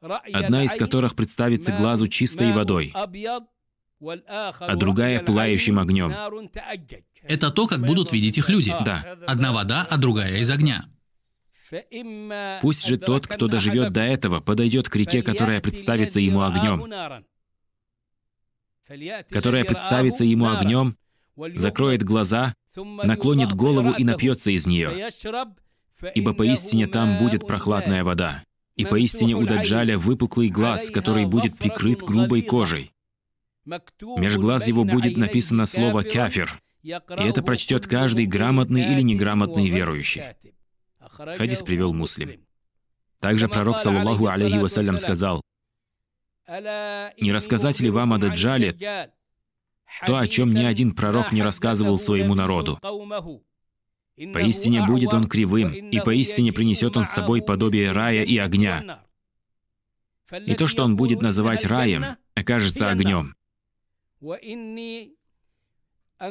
одна из которых представится глазу чистой водой, а другая — пылающим огнем. Это то, как будут видеть их люди. Да. Одна вода, а другая из огня. Пусть же тот, кто доживет до этого, подойдет к реке, которая представится ему огнем, которая представится ему огнем, закроет глаза, наклонит голову и напьется из нее. Ибо поистине там будет прохладная вода. И поистине у Даджаля выпуклый глаз, который будет прикрыт грубой кожей. Меж глаз его будет написано слово «кафир», и это прочтет каждый грамотный или неграмотный верующий. Хадис привел муслим. Также пророк, саллаллаху алейхи вассалям, сказал, «Не рассказать ли вам о Даджале то, о чем ни один пророк не рассказывал своему народу? Поистине будет он кривым, и поистине принесет он с собой подобие рая и огня. И то, что он будет называть раем, окажется огнем.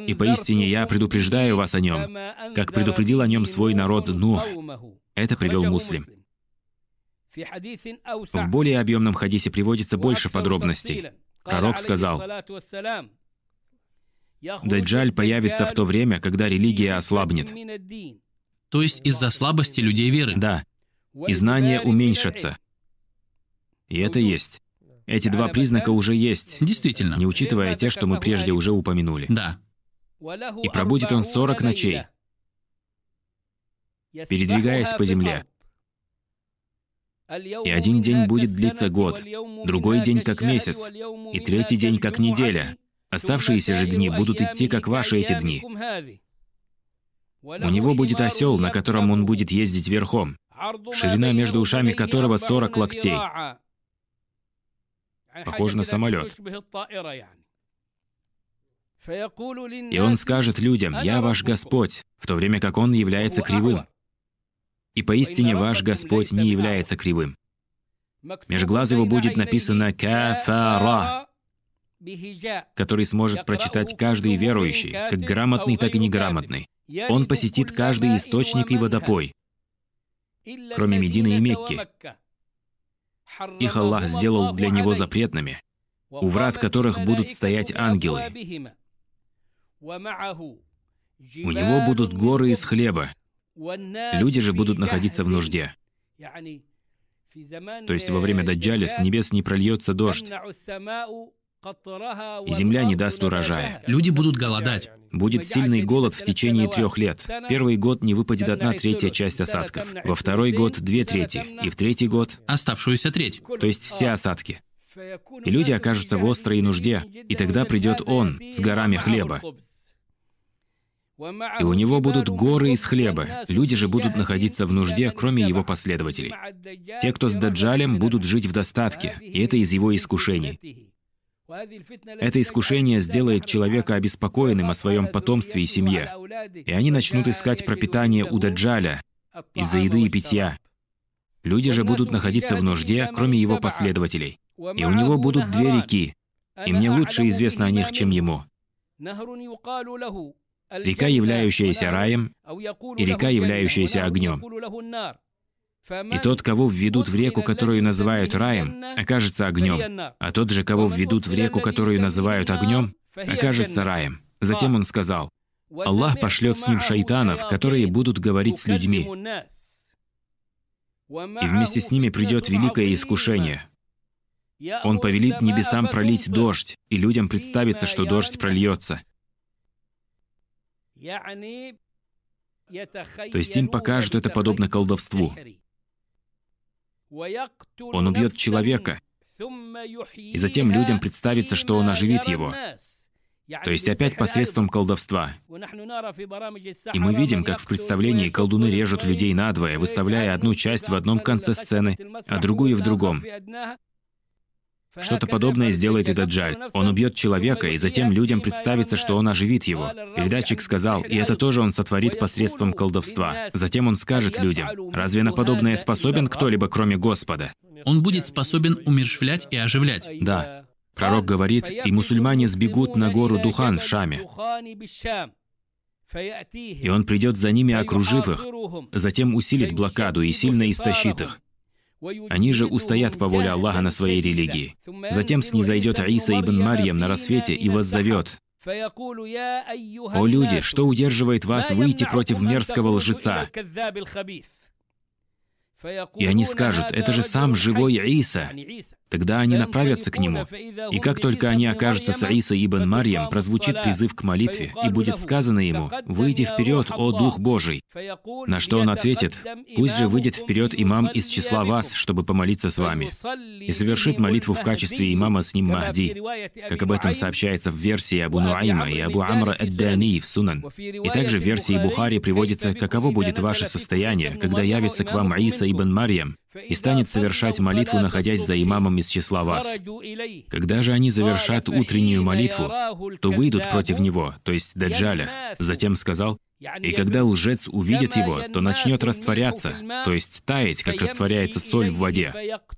И поистине я предупреждаю вас о нем, как предупредил о нем свой народ Нух. Это привел муслим. В более объемном хадисе приводится больше подробностей. Пророк сказал, «Даджаль появится в то время, когда религия ослабнет». То есть из-за слабости людей веры. Да. И знания уменьшатся. И это есть. Эти два признака уже есть. Действительно. Не учитывая те, что мы прежде уже упомянули. Да. И пробудет он сорок ночей, передвигаясь по земле. И один день будет длиться год, другой день как месяц, и третий день как неделя. Оставшиеся же дни будут идти, как ваши эти дни. У него будет осел, на котором он будет ездить верхом, ширина между ушами которого 40 локтей. Похоже на самолет. И он скажет людям, «Я ваш Господь», в то время как он является кривым. И поистине ваш Господь не является кривым. Меж глаз его будет написано «Кафара», который сможет прочитать каждый верующий, как грамотный, так и неграмотный. Он посетит каждый источник и водопой, кроме Медины и Мекки. Их Аллах сделал для него запретными, у врат которых будут стоять ангелы. У него будут горы из хлеба. Люди же будут находиться в нужде. То есть во время Даджаля с небес не прольется дождь, и земля не даст урожая. Люди будут голодать. Будет сильный голод в течение трех лет. Первый год не выпадет одна третья часть осадков. Во второй год — две трети. И в третий год — оставшуюся треть. То есть все осадки. И люди окажутся в острой нужде, и тогда придет Он с горами хлеба. И у него будут горы из хлеба. Люди же будут находиться в нужде, кроме его последователей. Те, кто с Даджалем, будут жить в достатке, и это из его искушений. Это искушение сделает человека обеспокоенным о своем потомстве и семье. И они начнут искать пропитание у Даджаля, из-за еды и питья. Люди же будут находиться в нужде, кроме его последователей. И у него будут две реки, и мне лучше известно о них, чем ему. Река, являющаяся раем, и река, являющаяся огнем. И тот, кого введут в реку, которую называют раем, окажется огнем, а тот же, кого введут в реку, которую называют огнем, окажется раем. Затем он сказал, Аллах пошлет с ним шайтанов, которые будут говорить с людьми. И вместе с ними придет великое искушение. Он повелит небесам пролить дождь, и людям представится, что дождь прольется. То есть им покажут это подобно колдовству. Он убьет человека, и затем людям представится, что он оживит его. То есть опять посредством колдовства. И мы видим, как в представлении колдуны режут людей надвое, выставляя одну часть в одном конце сцены, а другую в другом. Что-то подобное сделает и Даджаль. Он убьет человека, и затем людям представится, что он оживит его. Передатчик сказал, и это тоже он сотворит посредством колдовства. Затем он скажет людям, разве на подобное способен кто-либо, кроме Господа? Он будет способен умершвлять и оживлять. Да. Пророк говорит, и мусульмане сбегут на гору Духан в Шаме. И он придет за ними, окружив их, затем усилит блокаду и сильно истощит их. Они же устоят по воле Аллаха на своей религии. Затем снизойдет Иса ибн Марьям на рассвете и воззовет, «О люди, что удерживает вас выйти против мерзкого лжеца?» И они скажут, это же сам живой Иса. Тогда они направятся к нему. И как только они окажутся с Аиса ибн Марьям, прозвучит призыв к молитве, и будет сказано ему, «Выйди вперед, о Дух Божий!» На что он ответит, «Пусть же выйдет вперед имам из числа вас, чтобы помолиться с вами, и совершит молитву в качестве имама с ним Махди», как об этом сообщается в версии Абу Нуайма и Абу Амра Эд-Дани в Сунан. И также в версии Бухари приводится, каково будет ваше состояние, когда явится к вам Аиса ибн Марьям, и станет совершать молитву, находясь за имамом из числа вас. Когда же они завершат утреннюю молитву, то выйдут против него, то есть Даджаля. Затем сказал, и когда лжец увидит его, то начнет растворяться, то есть таять, как растворяется соль в воде.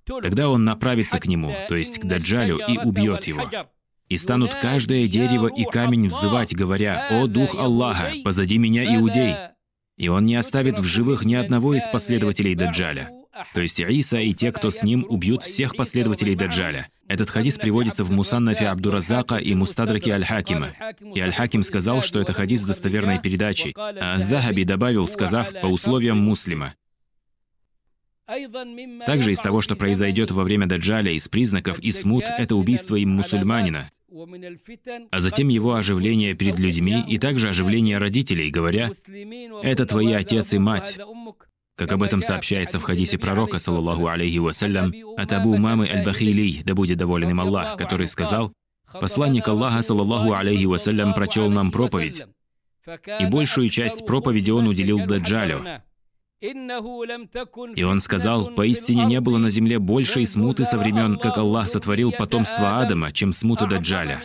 Тогда он направится к нему, то есть к Даджалю, и убьет его. И станут каждое дерево и камень взывать, говоря, «О Дух Аллаха, позади меня иудей!» И он не оставит в живых ни одного из последователей Даджаля. То есть Иса и те, кто с ним, убьют всех последователей Даджаля. Этот хадис приводится в Мусаннафе Абдуразака и Мустадраке Аль-Хакима. И Аль-Хаким сказал, что это хадис достоверной передачей, а Захаби добавил, сказав, по условиям муслима. Также из того, что произойдет во время Даджаля, из признаков и смут, это убийство им мусульманина, а затем его оживление перед людьми и также оживление родителей, говоря, «Это твои отец и мать, как об этом сообщается в хадисе пророка, саллаллаху алейхи вассалям, от Абу Мамы аль-Бахилий, да будет доволен им Аллах, который сказал, «Посланник Аллаха, саллаллаху алейхи вассалям, прочел нам проповедь, и большую часть проповеди он уделил Даджалю. И он сказал, «Поистине не было на земле большей смуты со времен, как Аллах сотворил потомство Адама, чем смута Даджаля».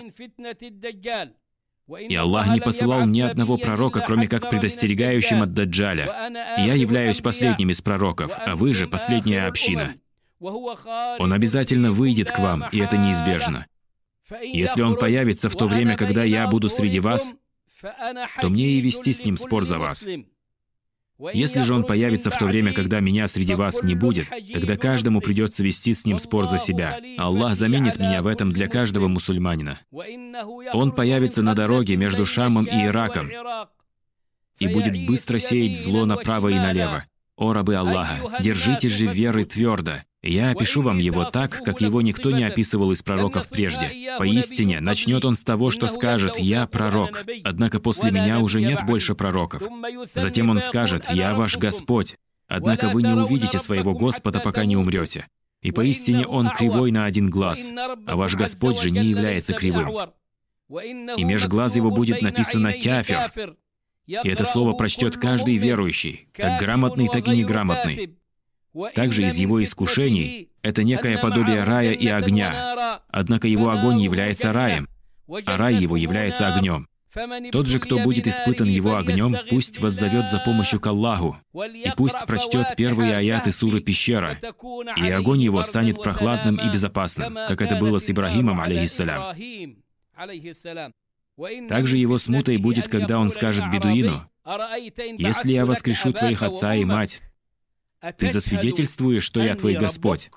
И Аллах не посылал ни одного пророка, кроме как предостерегающим от Даджаля. я являюсь последним из пророков, а вы же последняя община. Он обязательно выйдет к вам, и это неизбежно. Если он появится в то время, когда я буду среди вас, то мне и вести с ним спор за вас. Если же он появится в то время, когда меня среди вас не будет, тогда каждому придется вести с ним спор за себя. Аллах заменит меня в этом для каждого мусульманина. Он появится на дороге между Шамом и Ираком и будет быстро сеять зло направо и налево. О рабы Аллаха, держите же веры твердо. Я опишу вам его так, как его никто не описывал из пророков прежде. Поистине, начнет он с того, что скажет «Я пророк», однако после меня уже нет больше пророков. Затем он скажет «Я ваш Господь», однако вы не увидите своего Господа, пока не умрете. И поистине он кривой на один глаз, а ваш Господь же не является кривым. И меж глаз его будет написано «Кяфир», и это слово прочтет каждый верующий, как грамотный, так и неграмотный. Также из его искушений это некое подобие рая и огня. Однако его огонь является раем, а рай его является огнем. Тот же, кто будет испытан его огнем, пусть воззовет за помощью к Аллаху, и пусть прочтет первые аяты суры «Пещера», и огонь его станет прохладным и безопасным, как это было с Ибрагимом, алейхиссалям. Также его смутой будет, когда он скажет бедуину, «Если я воскрешу твоих отца и мать, ты засвидетельствуешь, что я твой Господь?»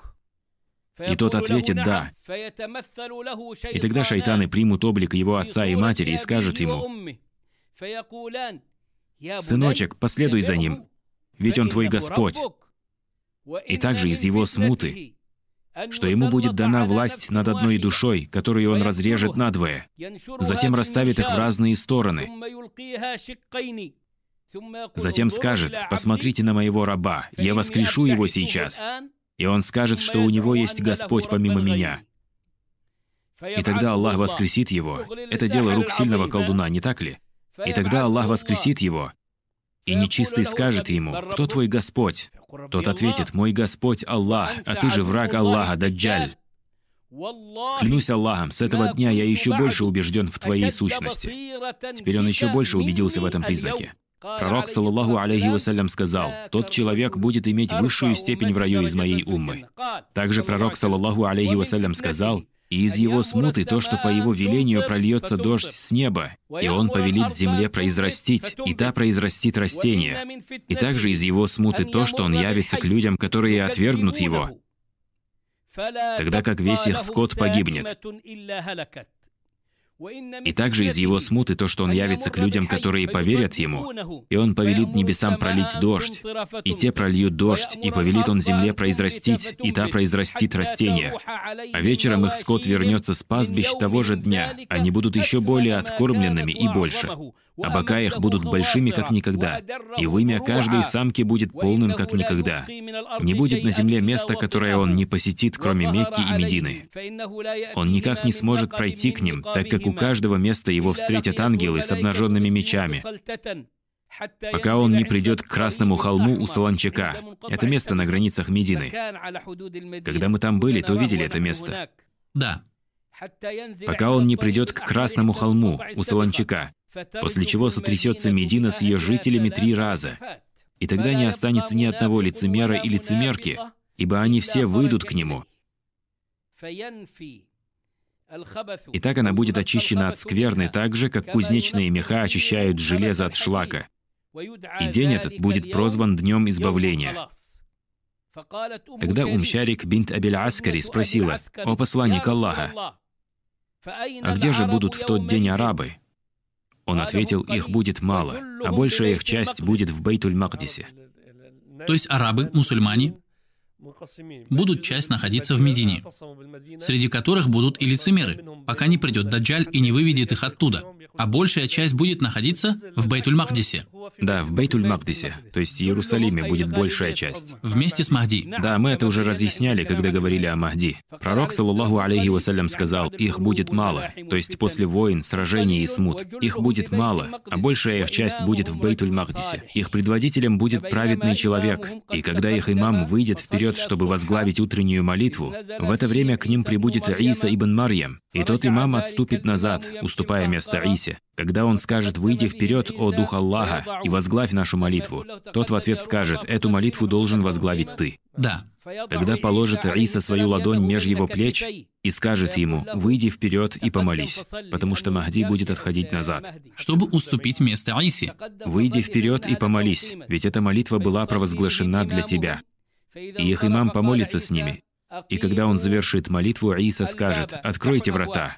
И тот ответит «да». И тогда шайтаны примут облик его отца и матери и скажут ему, «Сыночек, последуй за ним, ведь он твой Господь». И также из его смуты, что ему будет дана власть над одной душой, которую он разрежет надвое, затем расставит их в разные стороны, затем скажет, «Посмотрите на моего раба, я воскрешу его сейчас, и он скажет, что у него есть Господь помимо меня. И тогда Аллах воскресит его. Это дело рук сильного колдуна, не так ли? И тогда Аллах воскресит его. И нечистый скажет ему, «Кто твой Господь?» Тот ответит, «Мой Господь Аллах, а ты же враг Аллаха, Даджаль». Клянусь Аллахом, с этого дня я еще больше убежден в твоей сущности. Теперь он еще больше убедился в этом признаке. Пророк, саллаллаху алейхи вассалям, сказал, «Тот человек будет иметь высшую степень в раю из моей уммы». Также пророк, саллаллаху алейхи вассалям, сказал, «И из его смуты то, что по его велению прольется дождь с неба, и он повелит земле произрастить, и та произрастит растения. И также из его смуты то, что он явится к людям, которые отвергнут его, тогда как весь их скот погибнет. И также из его смуты то, что он явится к людям, которые поверят ему, и он повелит небесам пролить дождь, и те прольют дождь, и повелит он земле произрастить, и та произрастит растения. А вечером их скот вернется с пастбищ того же дня, они будут еще более откормленными и больше а бока их будут большими, как никогда, и вымя каждой самки будет полным, как никогда. Не будет на земле места, которое он не посетит, кроме Мекки и Медины. Он никак не сможет пройти к ним, так как у каждого места его встретят ангелы с обнаженными мечами, пока он не придет к Красному холму у Солончака. Это место на границах Медины. Когда мы там были, то видели это место. Да. Пока он не придет к Красному холму у Солончака после чего сотрясется Медина с ее жителями три раза. И тогда не останется ни одного лицемера и лицемерки, ибо они все выйдут к нему. И так она будет очищена от скверны так же, как кузнечные меха очищают железо от шлака. И день этот будет прозван Днем Избавления. Тогда Умщарик бинт Абель Аскари спросила, «О посланник Аллаха, а где же будут в тот день арабы?» Он ответил, их будет мало, а большая их часть будет в Бейтуль-Магдисе. То есть арабы, мусульмане, будут часть находиться в Медине, среди которых будут и лицемеры, пока не придет Даджаль и не выведет их оттуда а большая часть будет находиться в Бейтуль-Махдисе. Да, в Бейтуль-Махдисе, то есть в Иерусалиме будет большая часть. Вместе с Махди. Да, мы это уже разъясняли, когда говорили о Махди. Пророк, саллаллаху алейхи вассалям, сказал, их будет мало, то есть после войн, сражений и смут. Их будет мало, а большая их часть будет в Бейтуль-Махдисе. Их предводителем будет праведный человек, и когда их имам выйдет вперед, чтобы возглавить утреннюю молитву, в это время к ним прибудет Иса ибн Марьям, и тот имам отступит назад, уступая место Исе. Когда он скажет «Выйди вперед, о Дух Аллаха, и возглавь нашу молитву», тот в ответ скажет «Эту молитву должен возглавить ты». Да. Тогда положит Иса свою ладонь меж его плеч и скажет ему «Выйди вперед и помолись», потому что Махди будет отходить назад. Чтобы уступить место Исе. «Выйди вперед и помолись, ведь эта молитва была провозглашена для тебя». И их имам помолится с ними. И когда он завершит молитву, Иса скажет «Откройте врата»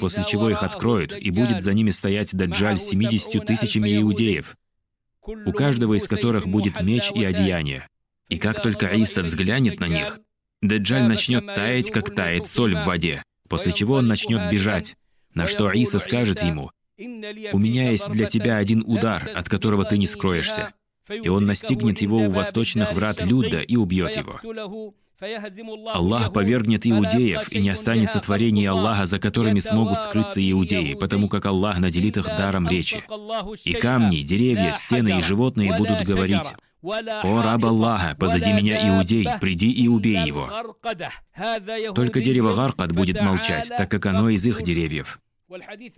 после чего их откроют, и будет за ними стоять Даджаль с 70 тысячами иудеев, у каждого из которых будет меч и одеяние. И как только Иса взглянет на них, Даджаль начнет таять, как тает соль в воде, после чего он начнет бежать, на что Иса скажет ему, «У меня есть для тебя один удар, от которого ты не скроешься». И он настигнет его у восточных врат Люда и убьет его. Аллах повергнет иудеев, и не останется творений Аллаха, за которыми смогут скрыться иудеи, потому как Аллах наделит их даром речи. И камни, деревья, стены и животные будут говорить, «О, раб Аллаха, позади меня иудей, приди и убей его». Только дерево Гаркад будет молчать, так как оно из их деревьев.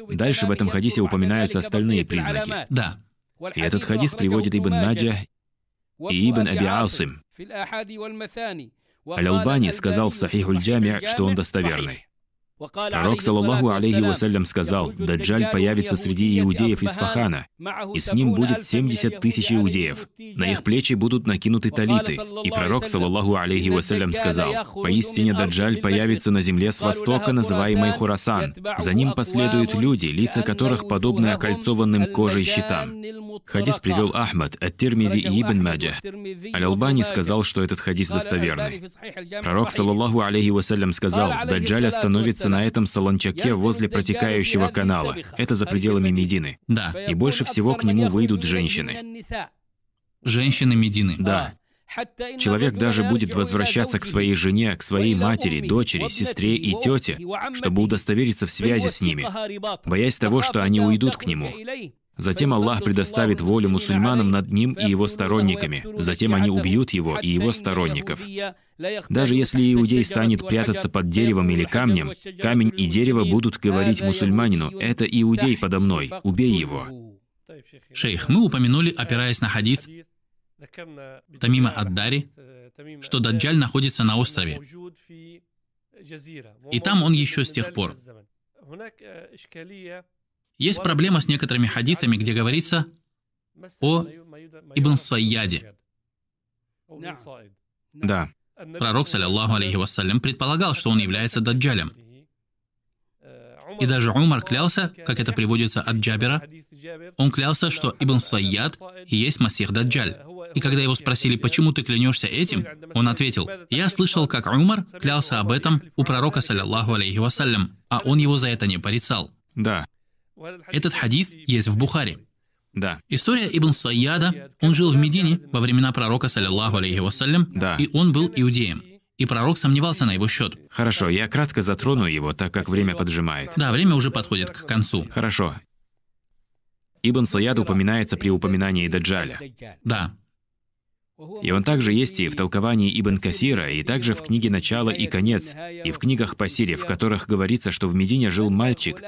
Дальше в этом хадисе упоминаются остальные признаки. Да. И этот хадис приводит Ибн Маджа и Ибн Аби Асим. Аль-Албани сказал в Сахихуль Джами, что он достоверный. Пророк, саллаллаху алейхи вассалям, сказал, «Даджаль появится среди иудеев из Фахана, и с ним будет 70 тысяч иудеев. На их плечи будут накинуты талиты». И пророк, саллаллаху алейхи вассалям, сказал, «Поистине Даджаль появится на земле с востока, называемой Хурасан. За ним последуют люди, лица которых подобны окольцованным кожей щитам». Хадис привел Ахмад, Ат-Тирмиди и Ибн Маджа. Аль-Албани сказал, что этот хадис достоверный. Пророк, саллаллаху алейхи вассалям, сказал, «Даджаль остановится на этом солончаке возле протекающего канала. Это за пределами Медины. Да. И больше всего к нему выйдут женщины. Женщины Медины. Да. Человек даже будет возвращаться к своей жене, к своей матери, дочери, сестре и тете, чтобы удостовериться в связи с ними, боясь того, что они уйдут к нему. Затем Аллах предоставит волю мусульманам над ним и его сторонниками. Затем они убьют его и его сторонников. Даже если иудей станет прятаться под деревом или камнем, камень и дерево будут говорить мусульманину, «Это иудей подо мной, убей его». Шейх, мы упомянули, опираясь на хадис Тамима Аддари, что Даджаль находится на острове. И там он еще с тех пор. Есть проблема с некоторыми хадисами, где говорится о Ибн Сайяде. Да. Пророк, саллиллаху алейхи вассалям, предполагал, что он является даджалем. И даже Умар клялся, как это приводится от Джабера, он клялся, что Ибн Сайяд и есть Масих Даджаль. И когда его спросили, почему ты клянешься этим, он ответил, я слышал, как Умар клялся об этом у пророка, саллиллаху алейхи вассалям, а он его за это не порицал. Да. Этот хадис есть в Бухаре. Да. История Ибн Сайяда, он жил в Медине во времена пророка, саллиллаху алейхи вассалям, Да. и он был иудеем. И пророк сомневался на его счет. Хорошо, я кратко затрону его, так как время поджимает. Да, время уже подходит к концу. Хорошо. Ибн Саяд упоминается при упоминании Даджаля. Да, И он также есть и в толковании Ибн Касира, и также в книге «Начало и конец», и в книгах по Сире, в которых говорится, что в Медине жил мальчик,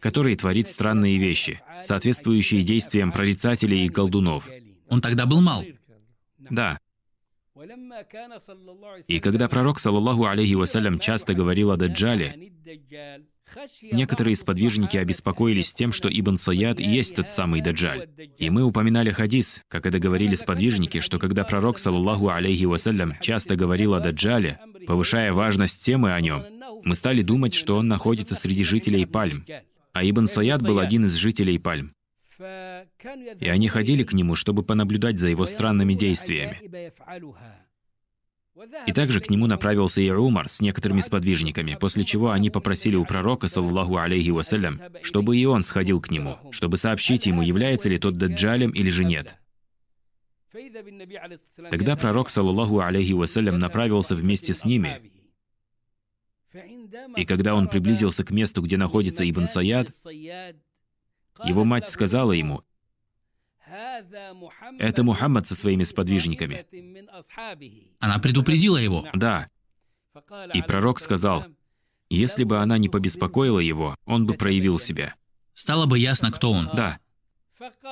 который творит странные вещи, соответствующие действиям прорицателей и колдунов. он тогда был мал. Да. И когда пророк, саллаллаху алейхи вассалям, часто говорил о Даджале, некоторые сподвижники обеспокоились тем, что Ибн Саяд и есть тот самый Даджаль. И мы упоминали хадис, как это говорили сподвижники, что когда пророк, саллаллаху алейхи вассалям, часто говорил о Даджале, повышая важность темы о нем, мы стали думать, что он находится среди жителей Пальм. А Ибн Саяд был один из жителей Пальм. И они ходили к нему, чтобы понаблюдать за его странными действиями. И также к нему направился и Умар с некоторыми сподвижниками, после чего они попросили у пророка, саллаллаху алейхи вассалям, чтобы и он сходил к нему, чтобы сообщить ему, является ли тот даджалем или же нет. Тогда пророк, саллаллаху алейхи вассалям, направился вместе с ними, и когда он приблизился к месту, где находится Ибн Саяд, его мать сказала ему, «Это Мухаммад со своими сподвижниками». Она предупредила его. Да. И пророк сказал, если бы она не побеспокоила его, он бы проявил себя. Стало бы ясно, кто он. Да.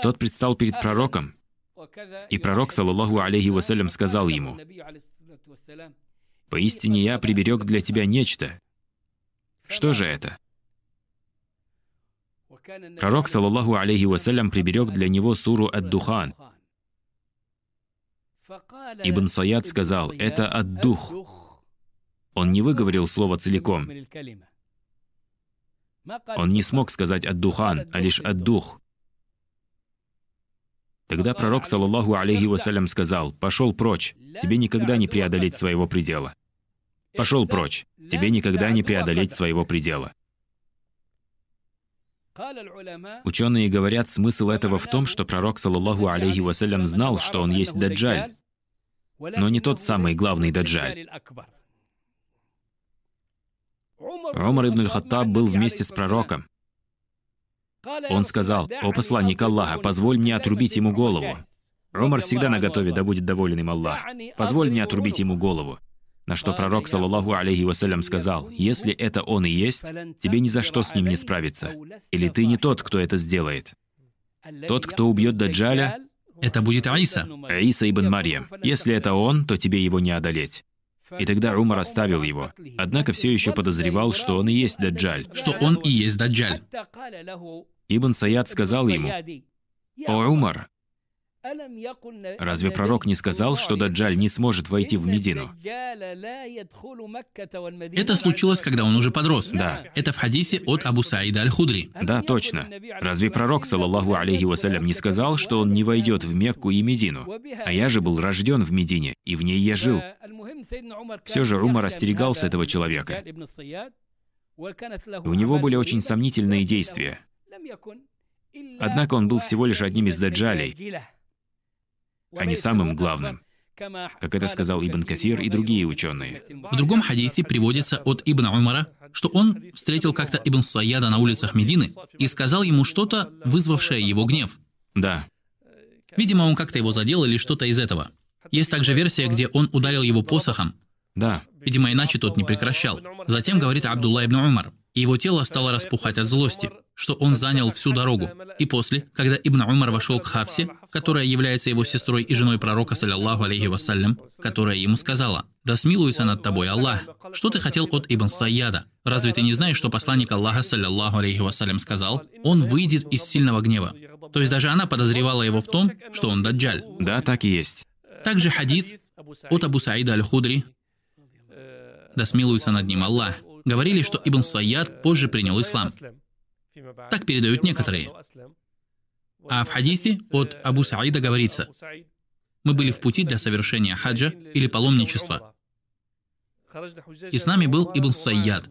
Тот предстал перед пророком, и пророк, саллаллаху алейхи вассалям, сказал ему, «Поистине я приберег для тебя нечто». Что же это? Пророк, саллаллаху алейхи вассалям, приберег для него суру Ад-Духан. Ибн Саяд сказал, это Ад-Дух. Он не выговорил слово целиком. Он не смог сказать Ад-Духан, а лишь Ад-Дух. Тогда пророк, саллаллаху алейхи вассалям, сказал, «Пошел прочь, тебе никогда не преодолеть своего предела». «Пошел прочь, тебе никогда не преодолеть своего предела». Ученые говорят, смысл этого в том, что пророк, саллаллаху алейхи вассалям, знал, что он есть даджаль, но не тот самый главный даджаль. Умар ибн аль-Хаттаб был вместе с пророком. Он сказал, «О посланник Аллаха, позволь мне отрубить ему голову». Умар всегда наготове, да будет доволен им Аллах. «Позволь мне отрубить ему голову». На что пророк, саллаллаху алейхи вассалям, сказал, «Если это он и есть, тебе ни за что с ним не справиться. Или ты не тот, кто это сделает. Тот, кто убьет Даджаля, Это будет Аиса. Иса ибн Марьям. Если это он, то тебе его не одолеть». И тогда Умар оставил его. Однако все еще подозревал, что он и есть Даджаль. Что он и есть Даджаль. Ибн Саяд сказал ему, «О, Умар, разве пророк не сказал, что Даджаль не сможет войти в Медину?» Это случилось, когда он уже подрос. Да. Это в хадисе от Абу Саида Аль-Худри. Да, точно. Разве пророк, саллаллаху алейхи вассалям, не сказал, что он не войдет в Мекку и Медину? А я же был рожден в Медине, и в ней я жил. Все же Умар остерегался этого человека. У него были очень сомнительные действия. Однако он был всего лишь одним из даджалей, а не самым главным, как это сказал Ибн Кафир и другие ученые. В другом хадисе приводится от Ибн Умара, что он встретил как-то Ибн Саяда на улицах Медины и сказал ему что-то, вызвавшее его гнев. Да, Видимо, он как-то его задел или что-то из этого. Есть также версия, где он ударил его посохом. да, Видимо, иначе тот не прекращал. Затем говорит Абдулла ибн Умар, его тело стало распухать от злости, что он занял всю дорогу. И после, когда Ибн Умар вошел к Хавсе, которая является его сестрой и женой пророка, саллиллаху алейхи вассалям, которая ему сказала, «Да смилуется над тобой Аллах. Что ты хотел от Ибн Сайяда? Разве ты не знаешь, что посланник Аллаха, саллиллаху алейхи вассалям, сказал, он выйдет из сильного гнева?» То есть даже она подозревала его в том, что он даджаль. да, так и есть. Также хадис от Абу Саида Аль-Худри, да смилуется над ним Аллах, говорили, что Ибн Сайяд позже принял ислам. Так передают некоторые. А в хадисе от Абу Саида говорится, мы были в пути для совершения хаджа или паломничества, и с нами был Ибн Сайяд.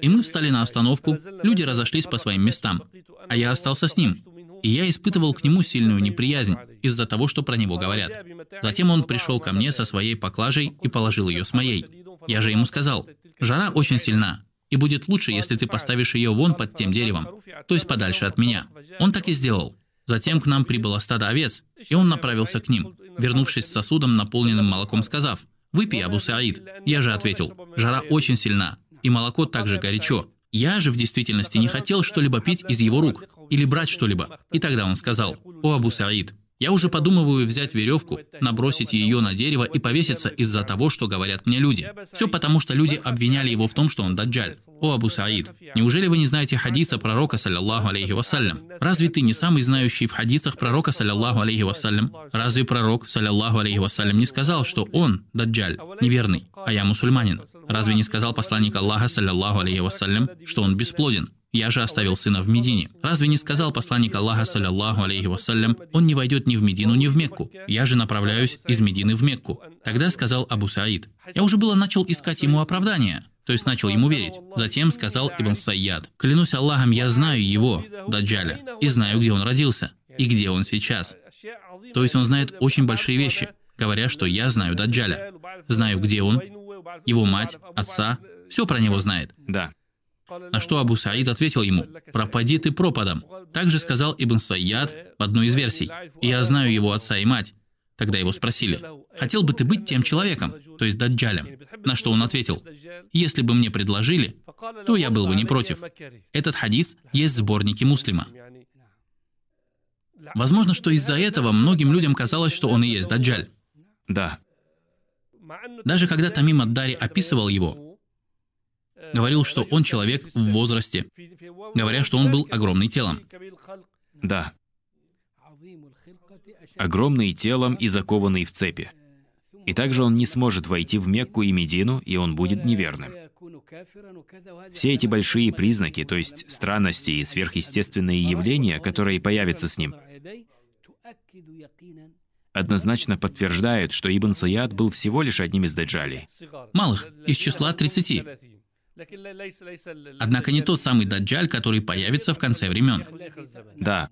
и мы встали на остановку, люди разошлись по своим местам, а я остался с ним, и я испытывал к нему сильную неприязнь из-за того, что про него говорят. Затем он пришел ко мне со своей поклажей и положил ее с моей. Я же ему сказал, жара очень сильна, и будет лучше, если ты поставишь ее вон под тем деревом, то есть подальше от меня. Он так и сделал. Затем к нам прибыло стадо овец, и он направился к ним, вернувшись с сосудом, наполненным молоком, сказав, «Выпей, Абу Саид». Я же ответил, «Жара очень сильна, и молоко также горячо. Я же в действительности не хотел что-либо пить из его рук или брать что-либо. И тогда он сказал, «О, Абу Саид, я уже подумываю взять веревку, набросить ее на дерево и повеситься из-за того, что говорят мне люди. Все потому, что люди обвиняли его в том, что он даджаль. О, Абу Саид, неужели вы не знаете хадиса пророка, саллиллаху алейхи вассалям? Разве ты не самый знающий в хадисах пророка, саллиллаху алейхи вассалям? Разве пророк, саллиллаху алейхи вассалям, не сказал, что он даджаль, неверный, а я мусульманин? Разве не сказал посланник Аллаха, саллиллаху алейхи вассалям, что он бесплоден? Я же оставил сына в Медине. Разве не сказал посланник Аллаха, саллиллаху алейхи вассалям, он не войдет ни в Медину, ни в Мекку. Я же направляюсь из Медины в Мекку. Тогда сказал Абу Саид. Я уже было начал искать ему оправдания, то есть начал ему верить. Затем сказал Ибн Сайяд, «Клянусь Аллахом, я знаю его, Даджаля, и знаю, где он родился, и где он сейчас». То есть он знает очень большие вещи, говоря, что я знаю Даджаля. Знаю, где он, его мать, отца, все про него знает. Да, На что Абу Саид ответил ему, «Пропади ты пропадом». Также сказал Ибн Сайяд в одной из версий, «И я знаю его отца и мать». Тогда его спросили, «Хотел бы ты быть тем человеком, то есть Даджалем?» На что он ответил, «Если бы мне предложили, то я был бы не против». Этот хадис есть в сборнике муслима. Возможно, что из-за этого многим людям казалось, что он и есть Даджаль. да, Даже когда Тамим Ад-Дари описывал его, говорил, что он человек в возрасте, говоря, что он был огромный телом. да. Огромный телом и закованный в цепи. И также он не сможет войти в Мекку и Медину, и он будет неверным. Все эти большие признаки, то есть странности и сверхъестественные явления, которые появятся с ним, однозначно подтверждают, что Ибн Саяд был всего лишь одним из даджалей. Малых, из числа 30. Однако не тот самый Даджаль, который появится в конце времен. Да,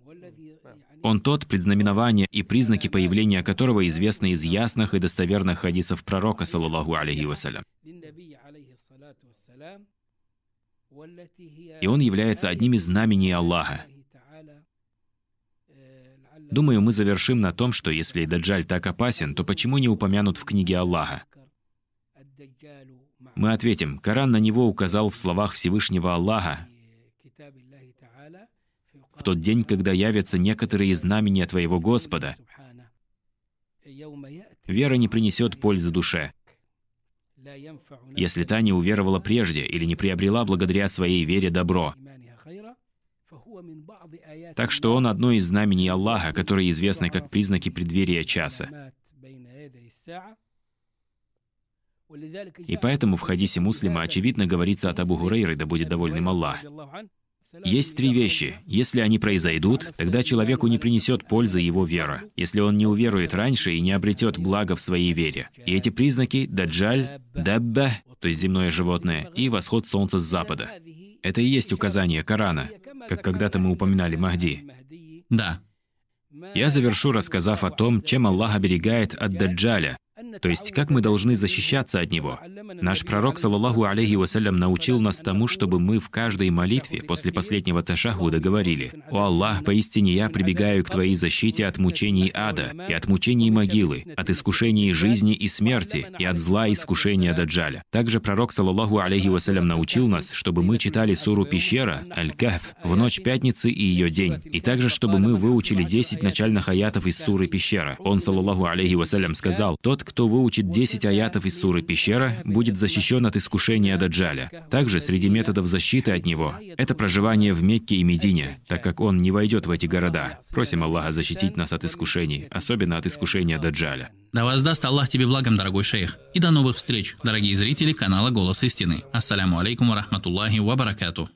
он тот, предзнаменование и признаки появления которого известны из ясных и достоверных хадисов пророка, саллаллаху алейхи вассалям. И он является одним из знамений Аллаха. Думаю, мы завершим на том, что если Даджаль так опасен, то почему не упомянут в книге Аллаха? Мы ответим, Коран на него указал в словах Всевышнего Аллаха, в тот день, когда явятся некоторые знамения Твоего Господа, вера не принесет пользы душе. Если та не уверовала прежде или не приобрела благодаря своей вере добро. Так что он одно из знамений Аллаха, которые известны как признаки преддверия часа. И поэтому в хадисе муслима очевидно говорится от Абу Гурейры, да будет довольным Аллах. Есть три вещи. Если они произойдут, тогда человеку не принесет пользы его вера, если он не уверует раньше и не обретет благо в своей вере. И эти признаки – даджаль, дабба, то есть земное животное, и восход солнца с запада. Это и есть указание Корана, как когда-то мы упоминали Махди. Да. Я завершу, рассказав о том, чем Аллах оберегает от даджаля, то есть, как мы должны защищаться от него? Наш пророк, саллаллаху алейхи вассалям, научил нас тому, чтобы мы в каждой молитве после последнего ташахуда говорили «О Аллах, поистине я прибегаю к Твоей защите от мучений ада и от мучений могилы, от искушений жизни и смерти и от зла искушения Даджаля». Также пророк, саллаллаху алейхи вассалям, научил нас, чтобы мы читали суру Пещера, Аль-Кахф, в ночь пятницы и ее день, и также, чтобы мы выучили 10 начальных аятов из суры Пещера. Он, саллаллаху алейхи вассалям, сказал «Тот, кто выучит 10 аятов из суры Пещера, будет защищен от искушения Даджаля. Также среди методов защиты от него – это проживание в Мекке и Медине, так как он не войдет в эти города. Просим Аллаха защитить нас от искушений, особенно от искушения Даджаля. Да воздаст Аллах тебе благом, дорогой шейх. И до новых встреч, дорогие зрители канала «Голос истины». Ассаляму алейкум рахматуллахи ва баракату.